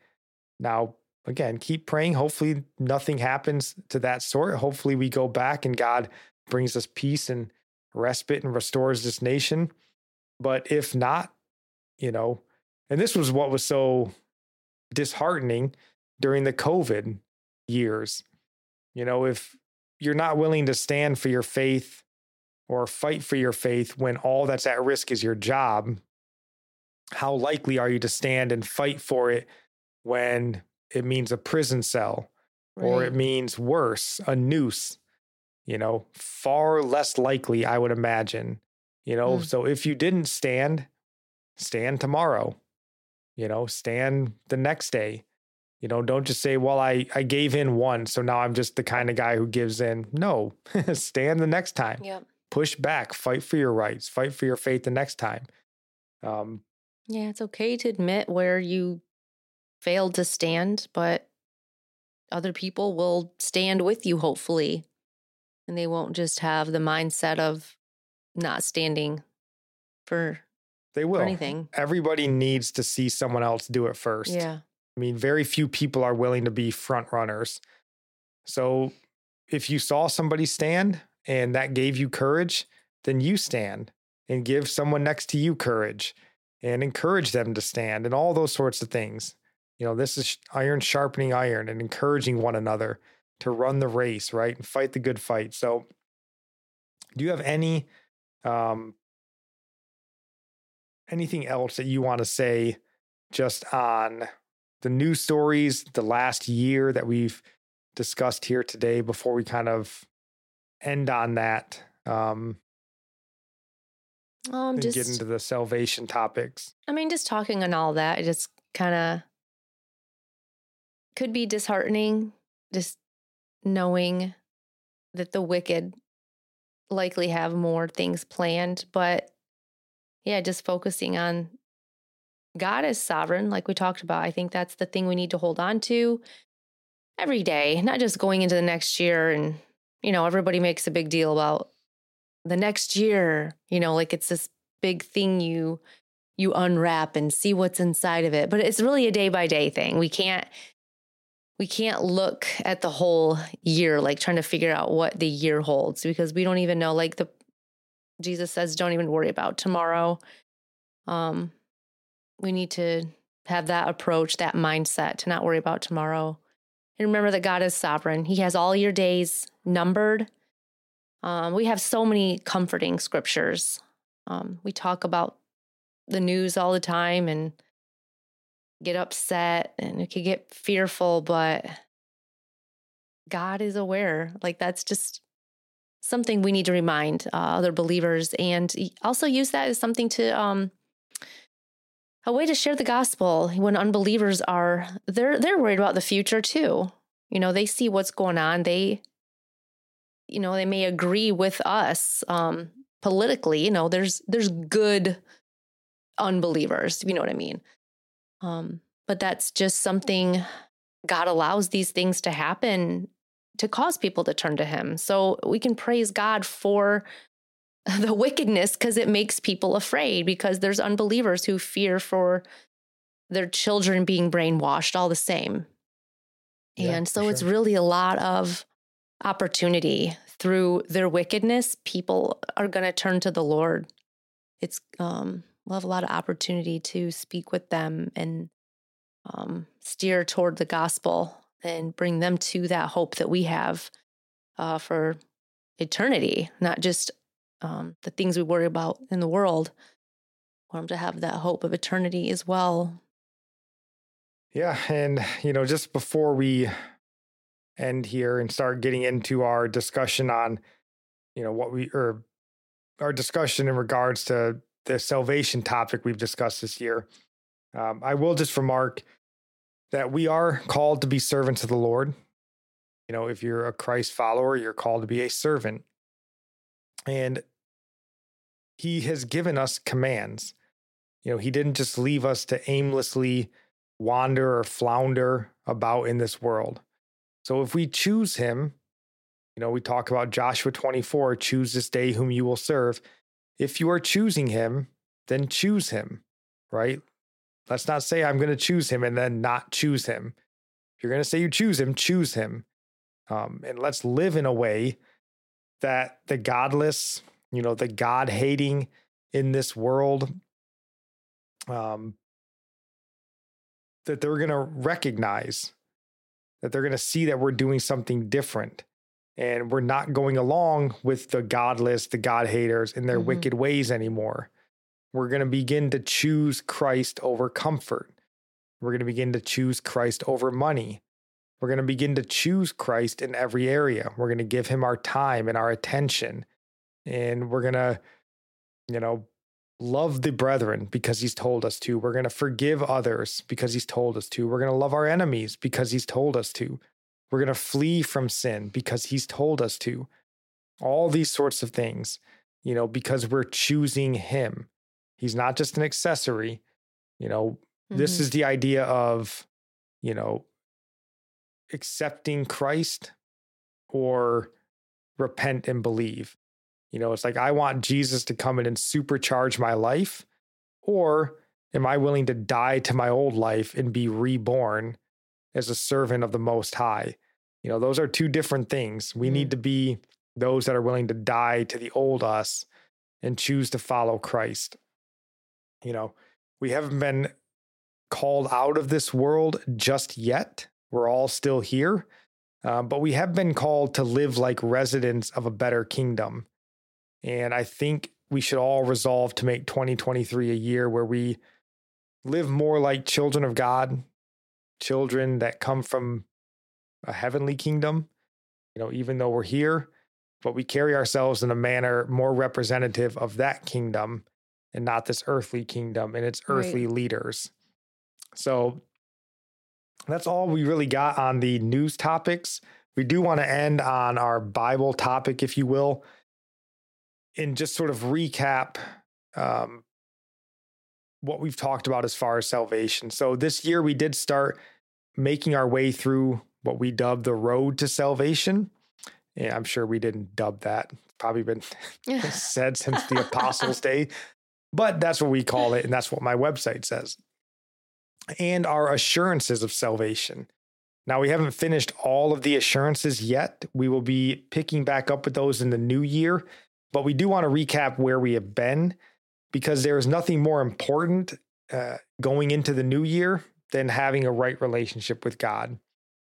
Now, again, keep praying. Hopefully, nothing happens to that sort. Hopefully, we go back and God brings us peace and respite and restores this nation. But if not, you know, and this was what was so disheartening during the COVID years. You know, if you're not willing to stand for your faith or fight for your faith when all that's at risk is your job, how likely are you to stand and fight for it when it means a prison cell or it means worse, a noose? You know, far less likely, I would imagine. You know, Mm. so if you didn't stand, stand tomorrow. You know, stand the next day. You know, don't just say, well, I, I gave in once, so now I'm just the kind of guy who gives in. No, *laughs* stand the next time. Yep. Push back, fight for your rights, fight for your faith the next time. Um, Yeah. It's okay to admit where you failed to stand, but other people will stand with you, hopefully. And they won't just have the mindset of not standing for, they will. anything. Everybody needs to see someone else do it first. Yeah. I mean, very few people are willing to be front runners. So if you saw somebody stand and that gave you courage, then you stand and give someone next to you courage and encourage them to stand and all those sorts of things. You know, this is iron sharpening iron and encouraging one another to run the race, right? And fight the good fight. So do you have any um anything else that you want to say just on the news stories the last year that we've discussed here today before we kind of end on that um Um, and just, get into the salvation topics I mean, just talking on all that, it just kind of could be disheartening, just knowing that the wicked likely have more things planned. But yeah, just focusing on God is sovereign, like we talked about. I think that's the thing we need to hold on to every day, not just going into the next year. And, you know, everybody makes a big deal about the next year, you know, like it's this big thing you you unwrap and see what's inside of it. But it's really a day by day thing. We can't we can't look at the whole year, like trying to figure out what the year holds because we don't even know. Like the Jesus says, don't even worry about tomorrow. Um, we need to have that approach, that mindset to not worry about tomorrow. And remember that God is sovereign. He has all your days numbered. Um, we have so many comforting scriptures. Um, we talk about the news all the time and get upset and we could get fearful, but God is aware. Like that's just something we need to remind uh, other believers and also use that as something to um, a way to share the gospel when unbelievers are they're they're worried about the future too. You know, they see what's going on. They you know, they may agree with us um, politically, you know, there's there's good unbelievers, you know what I mean. Um, but that's just something God allows these things to happen to cause people to turn to Him. So we can praise God for *laughs* the wickedness because it makes people afraid because there's unbelievers who fear for their children being brainwashed all the same. Yeah, and so sure. it's really a lot of opportunity through their wickedness. People are going to turn to the Lord. It's um, we'll have a lot of opportunity to speak with them and um, steer toward the gospel and bring them to that hope that we have uh, for eternity, not just um, the things we worry about in the world. Want them to have that hope of eternity as well. Yeah. And, you know, just before we end here and start getting into our discussion on, you know, what we, or our discussion in regards to the salvation topic we've discussed this year, um, I will just remark that we are called to be servants of the Lord. You know, if you're a Christ follower, you're called to be a servant. And he has given us commands. You know, he didn't just leave us to aimlessly wander or flounder about in this world. So if we choose him, you know, we talk about Joshua 24, choose this day whom you will serve. If you are choosing him, then choose him, right? Let's not say I'm going to choose him and then not choose him. If you're going to say you choose him, choose him. Um, and let's live in a way that the godless, you know, the God hating in this world, um, that they're going to recognize, that they're going to see that we're doing something different. And we're not going along with the godless, the God haters in their mm-hmm. wicked ways anymore. We're going to begin to choose Christ over comfort. We're going to begin to choose Christ over money. We're going to begin to choose Christ in every area. We're going to give him our time and our attention. And we're going to, you know, love the brethren because he's told us to. We're going to forgive others because he's told us to. We're going to love our enemies because he's told us to. We're going to flee from sin because he's told us to. All these sorts of things, you know, because we're choosing him. He's not just an accessory. You know, mm-hmm. this is the idea of, you know, accepting Christ or repent and believe. You know, it's like I want Jesus to come in and supercharge my life, or am I willing to die to my old life and be reborn as a servant of the Most High? You know, those are two different things. We mm-hmm. need to be those that are willing to die to the old us and choose to follow Christ. You know, we haven't been called out of this world just yet. We're all still here, uh, but we have been called to live like residents of a better kingdom. And I think we should all resolve to make 2023 a year where we live more like children of God, children that come from a heavenly kingdom. You know, even though we're here, but we carry ourselves in a manner more representative of that kingdom and not this earthly kingdom and its earthly right. leaders. So that's all we really got on the news topics. We do want to end on our Bible topic, if you will, and just sort of recap um, what we've talked about as far as salvation. So this year we did start making our way through what we dubbed the road to salvation. Yeah, I'm sure we didn't dub that. Probably been *laughs* *laughs* said since the apostles' day. But that's what we call it, and that's what my website says. And our assurances of salvation. Now, we haven't finished all of the assurances yet. We will be picking back up with those in the new year, but we do want to recap where we have been because there is nothing more important uh, going into the new year than having a right relationship with God,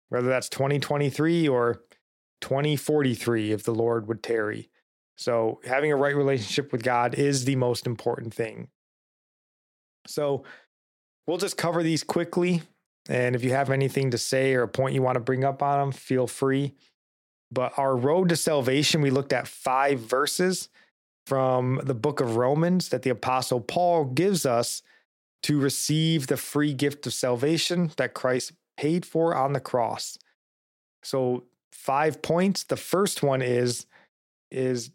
whether that's 2023 or 2043 if the Lord would tarry. So, having a right relationship with God is the most important thing. So, we'll just cover these quickly. And if you have anything to say or a point you want to bring up on them, feel free. But our road to salvation, we looked at five verses from the book of Romans that the Apostle Paul gives us to receive the free gift of salvation that Christ paid for on the cross. So, five points. The first one is, is,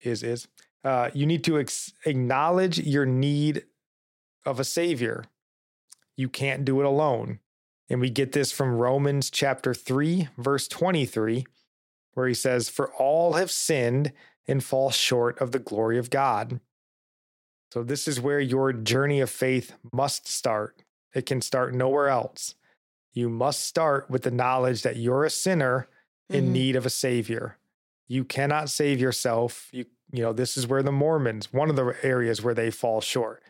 is, is, uh, you need to ex- acknowledge your need of a savior. You can't do it alone. And we get this from Romans chapter 3, verse 23, where he says, For all have sinned and fall short of the glory of God. So, this is where your journey of faith must start. It can start nowhere else. You must start with the knowledge that you're a sinner in Mhm. need of a savior. You cannot save yourself. You, you know, this is where the Mormons, one of the areas where they fall short.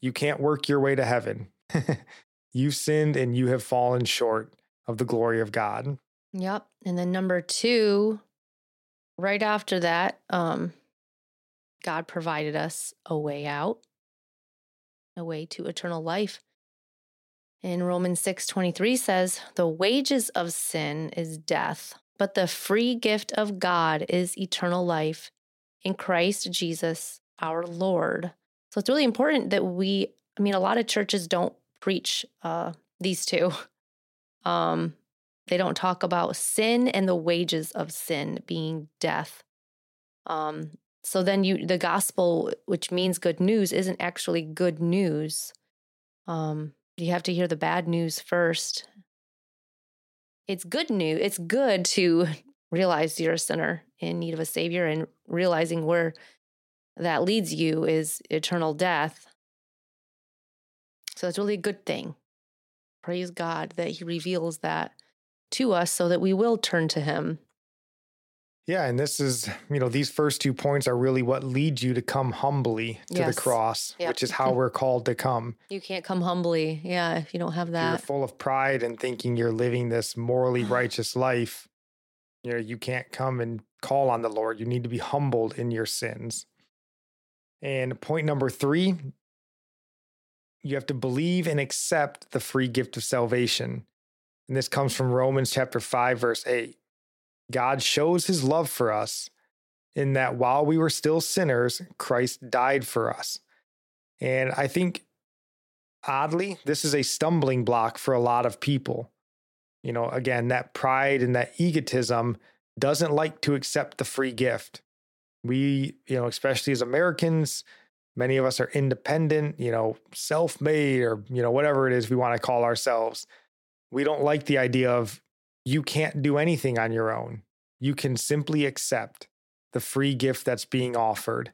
You can't work your way to heaven. *laughs* You've sinned and you have fallen short of the glory of God. Yep. And then number two, right after that, um, God provided us a way out, a way to eternal life. In Romans 6 23 says, The wages of sin is death, but the free gift of God is eternal life in Christ Jesus our Lord. So it's really important that we, I mean, a lot of churches don't preach uh, these two. *laughs* Um, they don't talk about sin and the wages of sin being death. Um, so then you the gospel, which means good news, isn't actually good news. Um, you have to hear the bad news first. It's good news. It's good to *laughs* realize you're a sinner in need of a savior and realizing where that leads you is eternal death. So it's really a good thing. Praise God that He reveals that to us so that we will turn to Him. Yeah, and this is, you know, these first two points are really what lead you to come humbly to Yes. the cross, Yep. which is *laughs* how we're called to come. You can't come humbly, yeah, if you don't have If you're that. full of pride and thinking you're living this morally *sighs* righteous life, you know, you can't come and call on the Lord. You need to be humbled in your sins. And point number three, you have to believe and accept the free gift of salvation. And this comes from Romans chapter 5, verse 8. God shows his love for us in that while we were still sinners, Christ died for us. And I think oddly, this is a stumbling block for a lot of people. You know, again, that pride and that egotism doesn't like to accept the free gift. We, you know, especially as Americans, many of us are independent, you know, self made or, you know, whatever it is we want to call ourselves. We don't like the idea of you can't do anything on your own. You can simply accept the free gift that's being offered.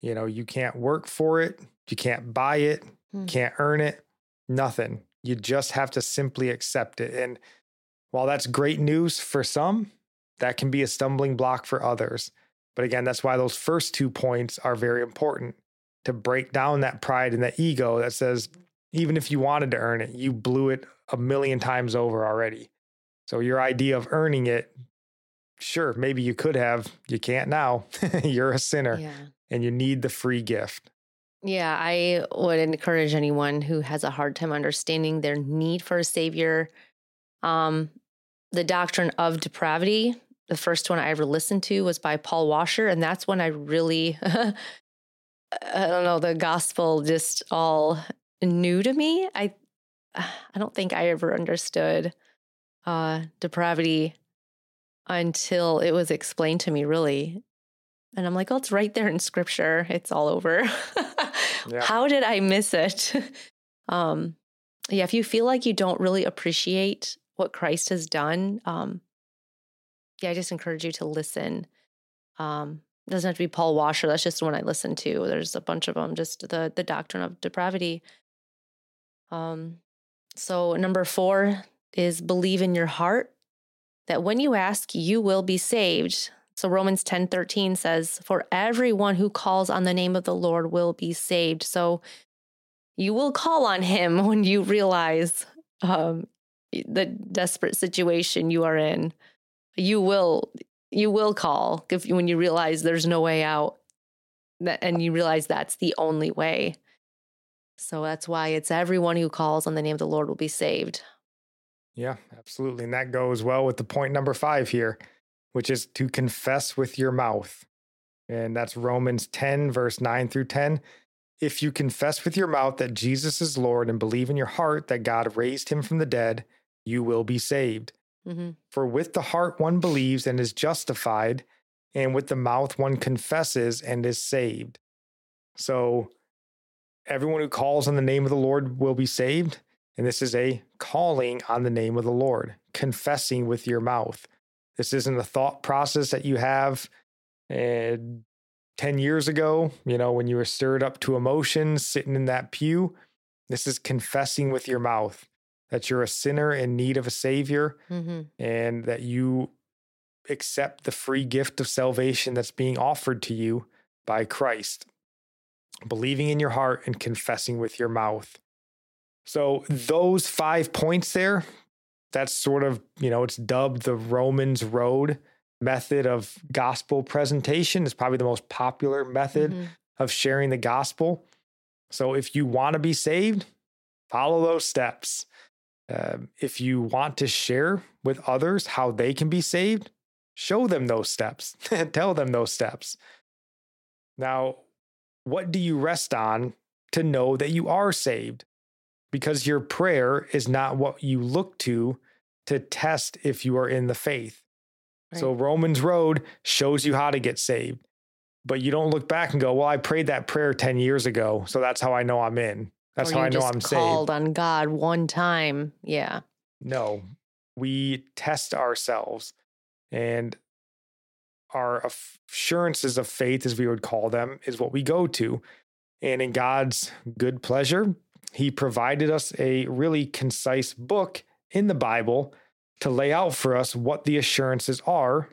You know, you can't work for it, you can't buy it, Hmm. can't earn it, nothing. You just have to simply accept it. And while that's great news for some, that can be a stumbling block for others. But again, that's why those first two points are very important to break down that pride and that ego that says, even if you wanted to earn it, you blew it a million times over already. So your idea of earning it, sure, maybe you could have, you can't now. *laughs* You're a sinner Yeah. and you need the free gift. Yeah, I would encourage anyone who has a hard time understanding their need for a savior. Um, the doctrine of depravity, the first one I ever listened to was by Paul Washer, and that's when I really, *laughs* I don't know, the gospel just all new to me. I, *sighs* I don't think I ever understood uh, depravity until it was explained to me, really. And I'm like, oh, it's right there in scripture. It's all over. *laughs* Yeah. How did I miss it? *laughs* um, yeah, if you feel like you don't really appreciate what Christ has done, um, yeah, I just encourage you to listen. Um, it doesn't have to be Paul Washer. That's just the one I listen to. There's a bunch of them. Just the the doctrine of depravity. Um, so number four, is believe in your heart that when you ask, you will be saved. So Romans 10 13 says, For everyone who calls on the name of the Lord will be saved. So you will call on him *laughs* when you realize um, the desperate situation you are in. You will you will call if when you realize there's no way out and you realize that's the only way. So that's why it's everyone who calls on the name of the Lord will be saved. Yeah, absolutely. And that goes well with the point number five here, which is to confess with your mouth. And that's Romans 10, verse 9 through 10. If you confess with your mouth that Jesus is Lord and believe in your heart that God raised him from the dead, you will be saved. Mm-hmm. For with the heart one believes and is justified, and with the mouth one confesses and is saved. So, everyone who calls on the name of the Lord will be saved. And this is a calling on the name of the Lord, confessing with your mouth. This isn't a thought process that you have uh, 10 years ago, you know, when you were stirred up to emotions sitting in that pew. This is confessing with your mouth that you're a sinner in need of a savior mm-hmm. and that you accept the free gift of salvation that's being offered to you by Christ. Believing in your heart and confessing with your mouth. So, those five points there, that's sort of, you know, it's dubbed the Romans Road method of gospel presentation. It's probably the most popular method mm-hmm. of sharing the gospel. So, if you want to be saved, follow those steps. Uh, if you want to share with others how they can be saved, show them those steps, *laughs* tell them those steps. Now, what do you rest on to know that you are saved? Because your prayer is not what you look to to test if you are in the faith. Right. So Romans Road shows you how to get saved. But you don't look back and go, "Well, I prayed that prayer 10 years ago, so that's how I know I'm in. That's how I know I'm called saved." Called on God one time. Yeah. No. We test ourselves and our assurances of faith as we would call them is what we go to. And in God's good pleasure, he provided us a really concise book in the Bible to lay out for us what the assurances are.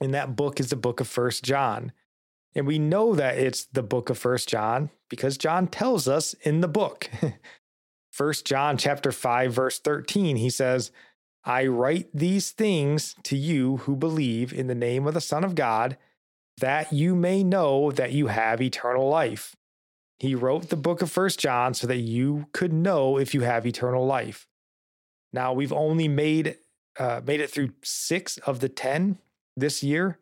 And that book is the book of First John. And we know that it's the book of First John because John tells us in the book. *laughs* First John chapter 5 verse 13 he says, "I write these things to you who believe in the name of the Son of God, that you may know that you have eternal life." He wrote the book of First John so that you could know if you have eternal life. Now we've only made uh, made it through six of the ten this year,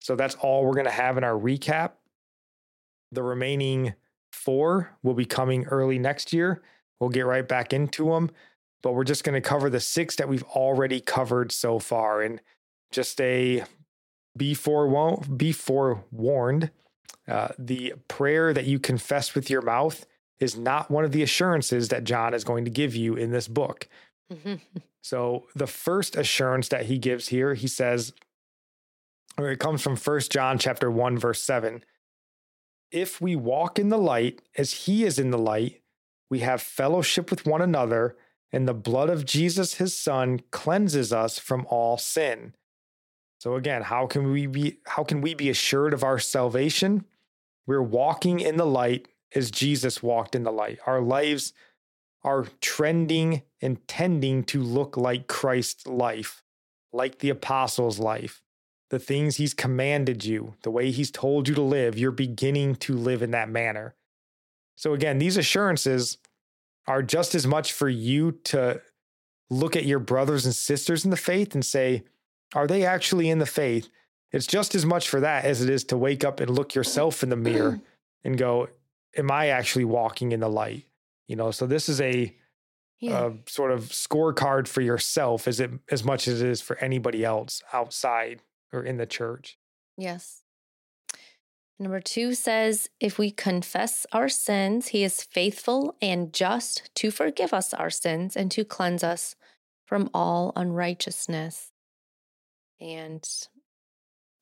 so that's all we're going to have in our recap. The remaining four will be coming early next year. We'll get right back into them, but we're just going to cover the six that we've already covered so far, and just a be forewarned uh, the prayer that you confess with your mouth is not one of the assurances that John is going to give you in this book. *laughs* so the first assurance that he gives here, he says, or it comes from First John chapter 1 verse 7. If we walk in the light as he is in the light, we have fellowship with one another, and the blood of Jesus his son cleanses us from all sin. So again, how can we be how can we be assured of our salvation? We're walking in the light as Jesus walked in the light. Our lives are trending and tending to look like Christ's life, like the apostles' life. The things he's commanded you, the way he's told you to live, you're beginning to live in that manner. So, again, these assurances are just as much for you to look at your brothers and sisters in the faith and say, are they actually in the faith? It's just as much for that as it is to wake up and look yourself in the *clears throat* mirror and go, Am I actually walking in the light? You know, so this is a, yeah. a sort of scorecard for yourself as it as much as it is for anybody else outside or in the church. Yes. Number two says, if we confess our sins, he is faithful and just to forgive us our sins and to cleanse us from all unrighteousness. And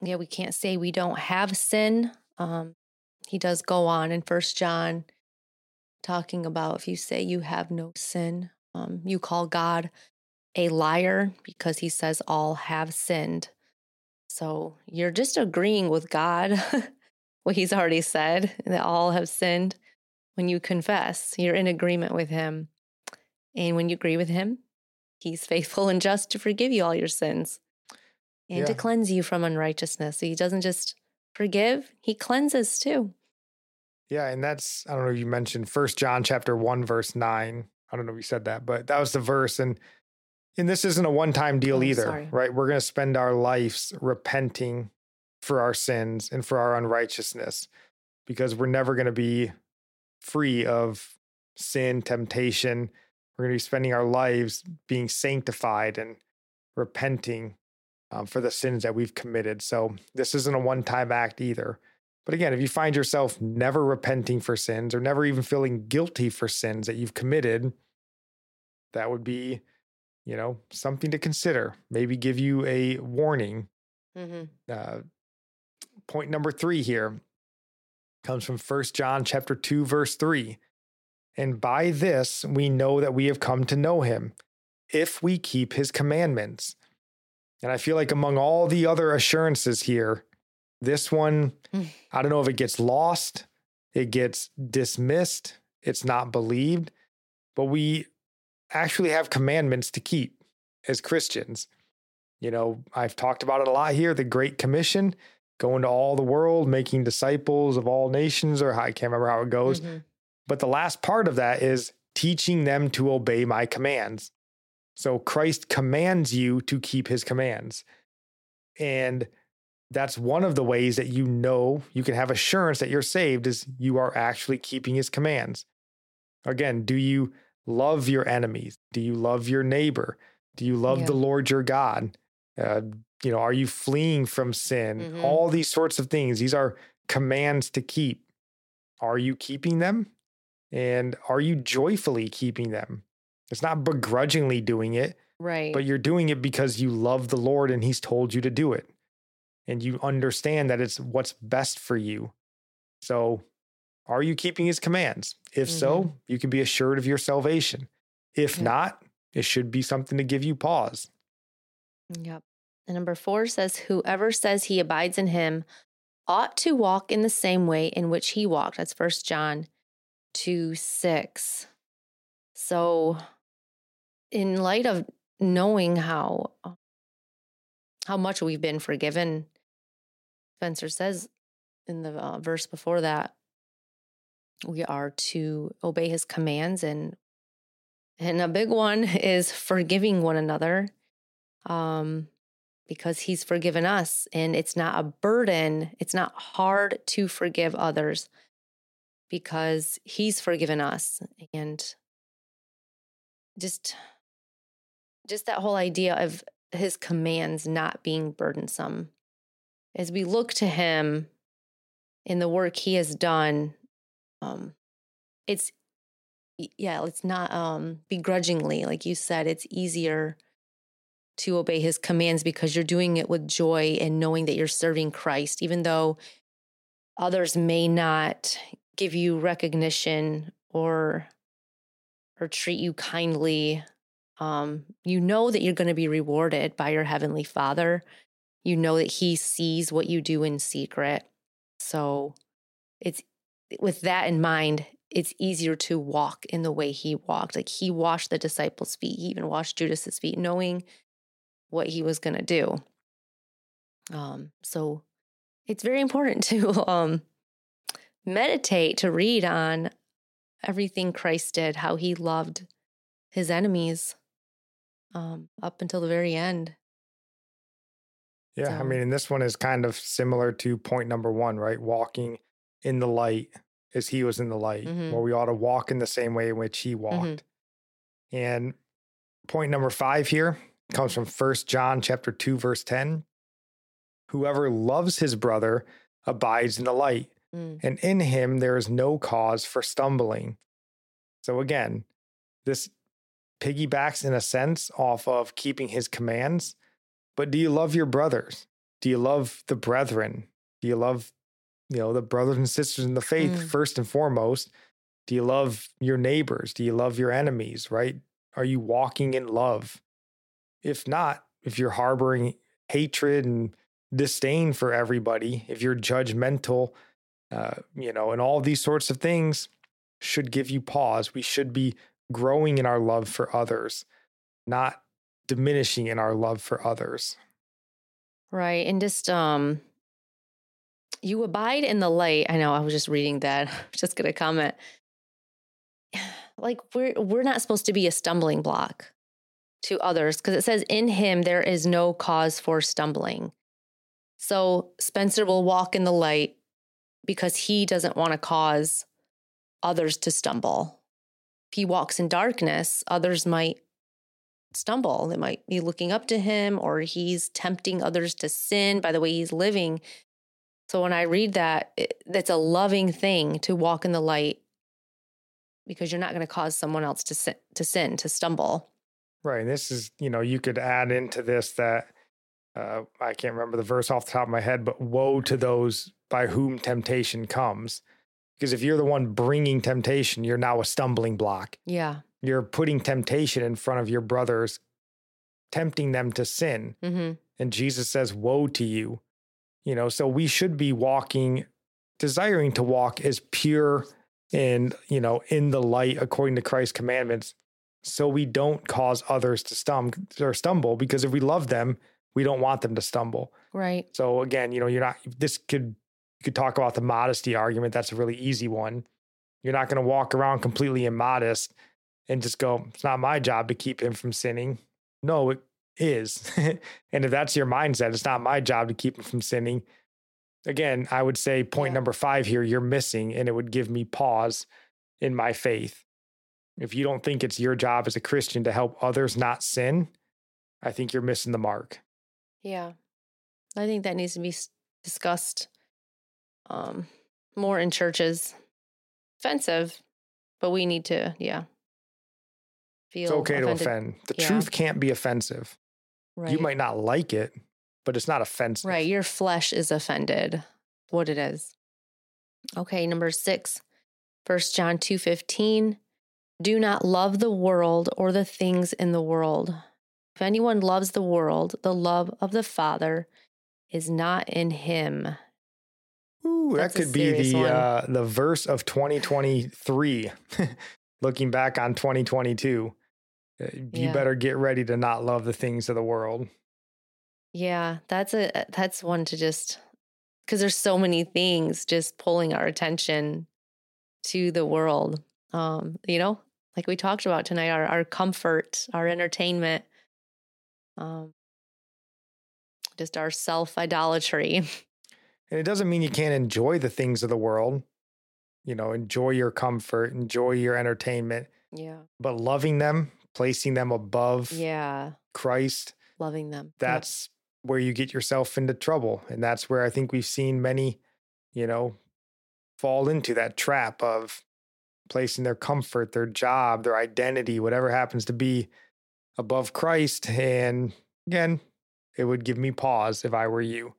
yeah, we can't say we don't have sin. Um, he does go on in First John talking about if you say you have no sin, um, you call God a liar because he says all have sinned. So you're just agreeing with God, *laughs* what he's already said, that all have sinned. When you confess, you're in agreement with him. And when you agree with him, he's faithful and just to forgive you all your sins and Yeah. to cleanse you from unrighteousness. So he doesn't just forgive, he cleanses too. Yeah, and that's I don't know if you mentioned First John chapter one verse nine. I don't know if you said that, but that was the verse. And and this isn't a one time deal Oh, either, sorry. right? We're going to spend our lives repenting for our sins and for our unrighteousness because we're never going to be free of sin, temptation. We're going to be spending our lives being sanctified and repenting um, for the sins that we've committed. So this isn't a one time act either. But again, if you find yourself never repenting for sins or never even feeling guilty for sins that you've committed, that would be, you know, something to consider. Maybe give you a warning. Mm-hmm. Uh, point number three here comes from First John chapter 2, verse 3. And by this we know that we have come to know him, if we keep his commandments. And I feel like among all the other assurances here, this one, Mm. I don't know if it gets lost, it gets dismissed, it's not believed, but we actually have commandments to keep as Christians. You know, I've talked about it a lot here the Great Commission, going to all the world, making disciples of all nations, or I can't remember how it goes. Mhm. But the last part of that is teaching them to obey my commands. So Christ commands you to keep his commands. And that's one of the ways that you know you can have assurance that you're saved is you are actually keeping his commands. Again, do you love your enemies? Do you love your neighbor? Do you love Yeah. the Lord your God? Uh, you know, are you fleeing from sin? Mhm. All these sorts of things. These are commands to keep. Are you keeping them? And are you joyfully keeping them? It's not begrudgingly doing it, Right. but you're doing it because you love the Lord and He's told you to do it. And you understand that it's what's best for you. So, are you keeping His commands? If so, mm-hmm. you can be assured of your salvation. If Yeah. not, it should be something to give you pause. Yep. And number four says, Whoever says he abides in him ought to walk in the same way in which he walked. That's First John 2 6. So, in light of knowing how how much we've been forgiven, Spencer says in the uh, verse before that, we are to obey his commands and and a big one *laughs* is forgiving one another um, because he's forgiven us. And it's not a burden, it's not hard to forgive others because he's forgiven us. And just just that whole idea of his commands not being burdensome. As we look to him in the work he has done, um, it's yeah, it's not um begrudgingly, like you said, it's easier to obey his commands because you're doing it with joy and knowing that you're serving Christ, even though others may not give you recognition or or treat you kindly. Um, you know that you're going to be rewarded by your heavenly Father. You know that He sees what you do in secret. So it's with that in mind, it's easier to walk in the way He walked. Like He washed the disciples' feet, He even washed Judas's feet, knowing what He was going to do. Um, so it's very important *laughs* to um, meditate, to read on everything Christ did, how He loved His enemies um, up until the very end. Yeah, I mean, and this one is kind of similar to point number one, right? Walking in the light as he was in the light, Mhm. where we ought to walk in the same way in which he walked. And point number five here comes from First John chapter 2, verse 10. Whoever loves his brother abides in the light, Mm. and in him there is no cause for stumbling. So again, this piggybacks in a sense off of keeping his commands. But do you love your brothers? Do you love the brethren? Do you love, you know, the brothers and sisters in the faith Mm. first and foremost? Do you love your neighbors? Do you love your enemies, right? Are you walking in love? if not, if you're harboring hatred and disdain for everybody, if you're judgmental, uh, you know, and all these sorts of things should give you pause. We should be growing in our love for others, not diminishing in our love for others. Right. And just um you abide in the light. I know I was just reading that. *laughs* I was just gonna comment. *sighs* Like we're we're not supposed to be a stumbling block to others because it says in him there is no cause for stumbling. So Spencer will walk in the light because he doesn't want to cause others to stumble. He walks in darkness, others might stumble. They might be looking up to him or he's tempting others to sin by the way he's living. So when I read that, it, that's a loving thing to walk in the light because you're not going to cause someone else to sin, to sin, to stumble. Right. And this is, you know, you could add into this that uh, I can't remember the verse off the top of my head, but woe to those by whom temptation comes. Because if you're the one bringing temptation, you're now a stumbling block. Yeah. You're putting temptation in front of your brothers, tempting them to sin. Mm-hmm. And Jesus says, Woe to you. You know, so we should be walking, desiring to walk as pure and, you know, in the light according to Christ's commandments, so we don't cause others to stum- or stumble. Because if we love them, we don't want them to stumble. Right. So again, you know, you're not, this could, you could talk about the modesty argument. That's a really easy one. You're not going to walk around completely immodest and just go, it's not my job to keep him from sinning. No, it is. *laughs* and if that's your mindset, it's not my job to keep him from sinning. Again, I would say point Yeah. number five here, you're missing, and it would give me pause in my faith. If you don't think it's your job as a Christian to help others not sin, I think you're missing the mark. Yeah. I think that needs to be discussed um, more in churches. Offensive, but we need to, yeah. Feel It's okay to offend. The Yeah. truth can't be offensive. Right. You might not like it, but it's not offensive. Right. Your flesh is offended. What it is. Okay, number six, First First John two fifteen. Do not love the world or the things in the world. If anyone loves the world, the love of the Father is not in him. Ooh, that That's could be the uh, the verse of 2023. *laughs* Looking back on 2022, Uh, you Yeah. better get ready to not love the things of the world. Yeah, that's a that's one to just because there's so many things just pulling our attention to the world. Um, you know, like we talked about tonight, our our comfort, our entertainment, um, just our self idolatry. *laughs* And it doesn't mean you can't enjoy the things of the world. You know, enjoy your comfort, enjoy your entertainment, Yeah, but loving them, placing them above yeah, Christ, loving them. That's where you get yourself into trouble. And that's where I think we've seen many, you know, fall into that trap of placing their comfort, their job, their identity, whatever happens to be above Christ. And again, it would give me pause if I were you.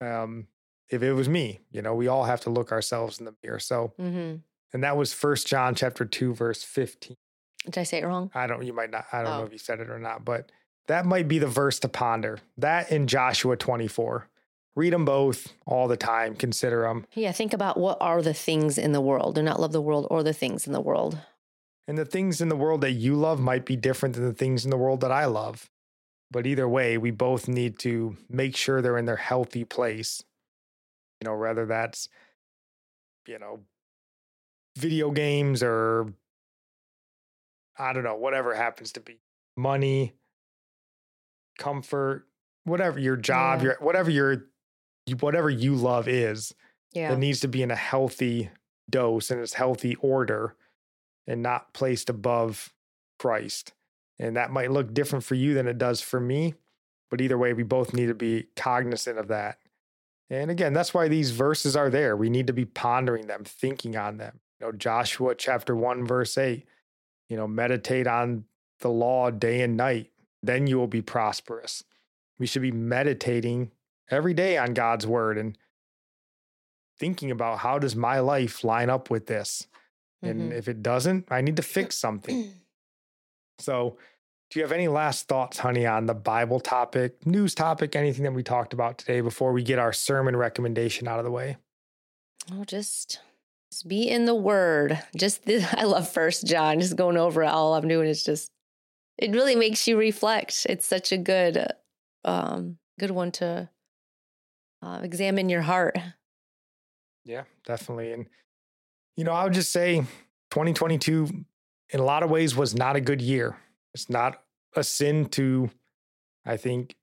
Um, if it was me, you know, we all have to look ourselves in the mirror. So, Mhm. and that was First John chapter two, verse fifteen. Did I say it wrong? I don't, you might not, I don't know Oh. if you said it or not, but that might be the verse to ponder. That in Joshua 24. Read them both all the time, consider them. Yeah, think about what are the things in the world. Do not love the world or the things in the world. And the things in the world that you love might be different than the things in the world that I love. But either way, we both need to make sure they're in their healthy place. You know, whether that's, you know, video games or I don't know, whatever happens to be money, comfort, whatever your job, Yeah. your whatever your whatever you love is, Yeah. it needs to be in a healthy dose and its healthy order and not placed above Christ. And that might look different for you than it does for me. But either way, we both need to be cognizant of that. And again, that's why these verses are there. We need to be pondering them, thinking on them. You know, Joshua chapter 1, verse 8, you know, meditate on the law day and night, then you will be prosperous. We should be meditating every day on God's word and thinking about how does my life line up with this? And Mhm. if it doesn't, I need to fix something. *clears throat* So Do you have any last thoughts, honey, on the Bible topic, news topic, anything that we talked about today before we get our sermon recommendation out of the way? Oh, just, just be in the Word. Just this, *laughs* I love First John. Just going over it, all I'm doing is just it really makes you reflect. It's such a good, um, good one to uh, examine your heart. Yeah, definitely. And you know, I would just say 2022 in a lot of ways was not a good year. It's not a sin to, I think,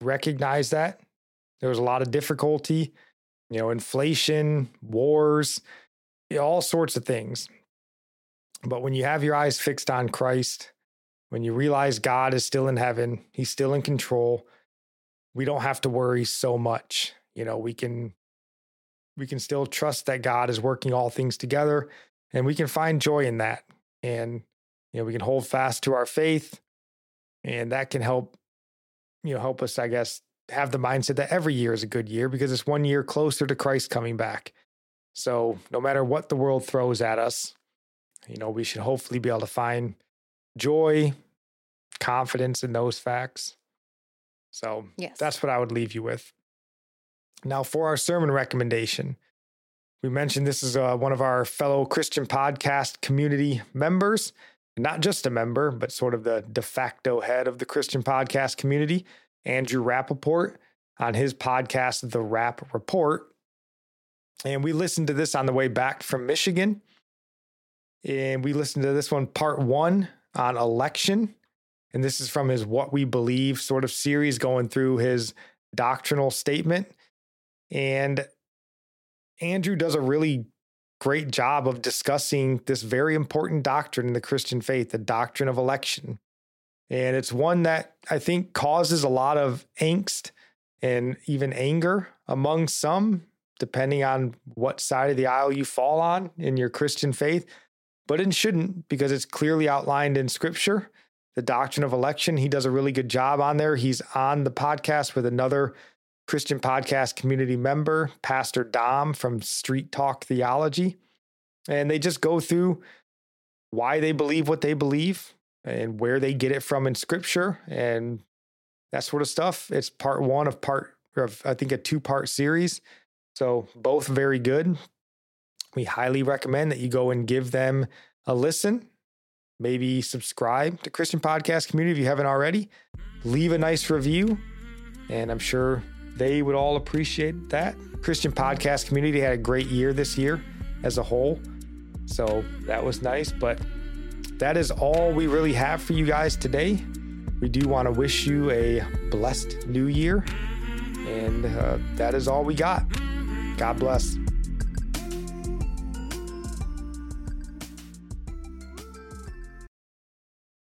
recognize that. There was a lot of difficulty, you know, inflation, wars, all sorts of things. But when you have your eyes fixed on Christ, when you realize God is still in heaven, He's still in control, we don't have to worry so much. You know, we can we can still trust that God is working all things together and we can find joy in that. And you know, we can hold fast to our faith and that can help you know help us I guess have the mindset that every year is a good year because it's one year closer to Christ coming back. So, no matter what the world throws at us, you know, we should hopefully be able to find joy, confidence in those facts. So, Yes. that's what I would leave you with. Now, for our sermon recommendation, we mentioned this is uh, one of our fellow Christian podcast community members, not just a member, but sort of the de facto head of the Christian podcast community, Andrew Rappaport, on his podcast, The Rap Report. And we listened to this on the way back from Michigan. And we listened to this one, part one on election. And this is from his What We Believe sort of series, going through his doctrinal statement. And Andrew does a really great job of discussing this very important doctrine in the Christian faith, the doctrine of election. And it's one that I think causes a lot of angst and even anger among some, depending on what side of the aisle you fall on in your Christian faith. But it shouldn't because it's clearly outlined in scripture. The doctrine of election, he does a really good job on there. He's on the podcast with another Christian podcast community member, Pastor Dom from Street Talk Theology. And they just go through why they believe what they believe and where they get it from in scripture and that sort of stuff. It's part one of part of, I think, a two part series. So both very good. We highly recommend that you go and give them a listen. Maybe subscribe to Christian Podcast Community if you haven't already. Leave a nice review, and I'm sure they would all appreciate that. Christian Podcast Community had a great year this year as a whole. So that was nice. But that is all we really have for you guys today. We do want to wish you a blessed new year. And uh, that is all we got. God bless.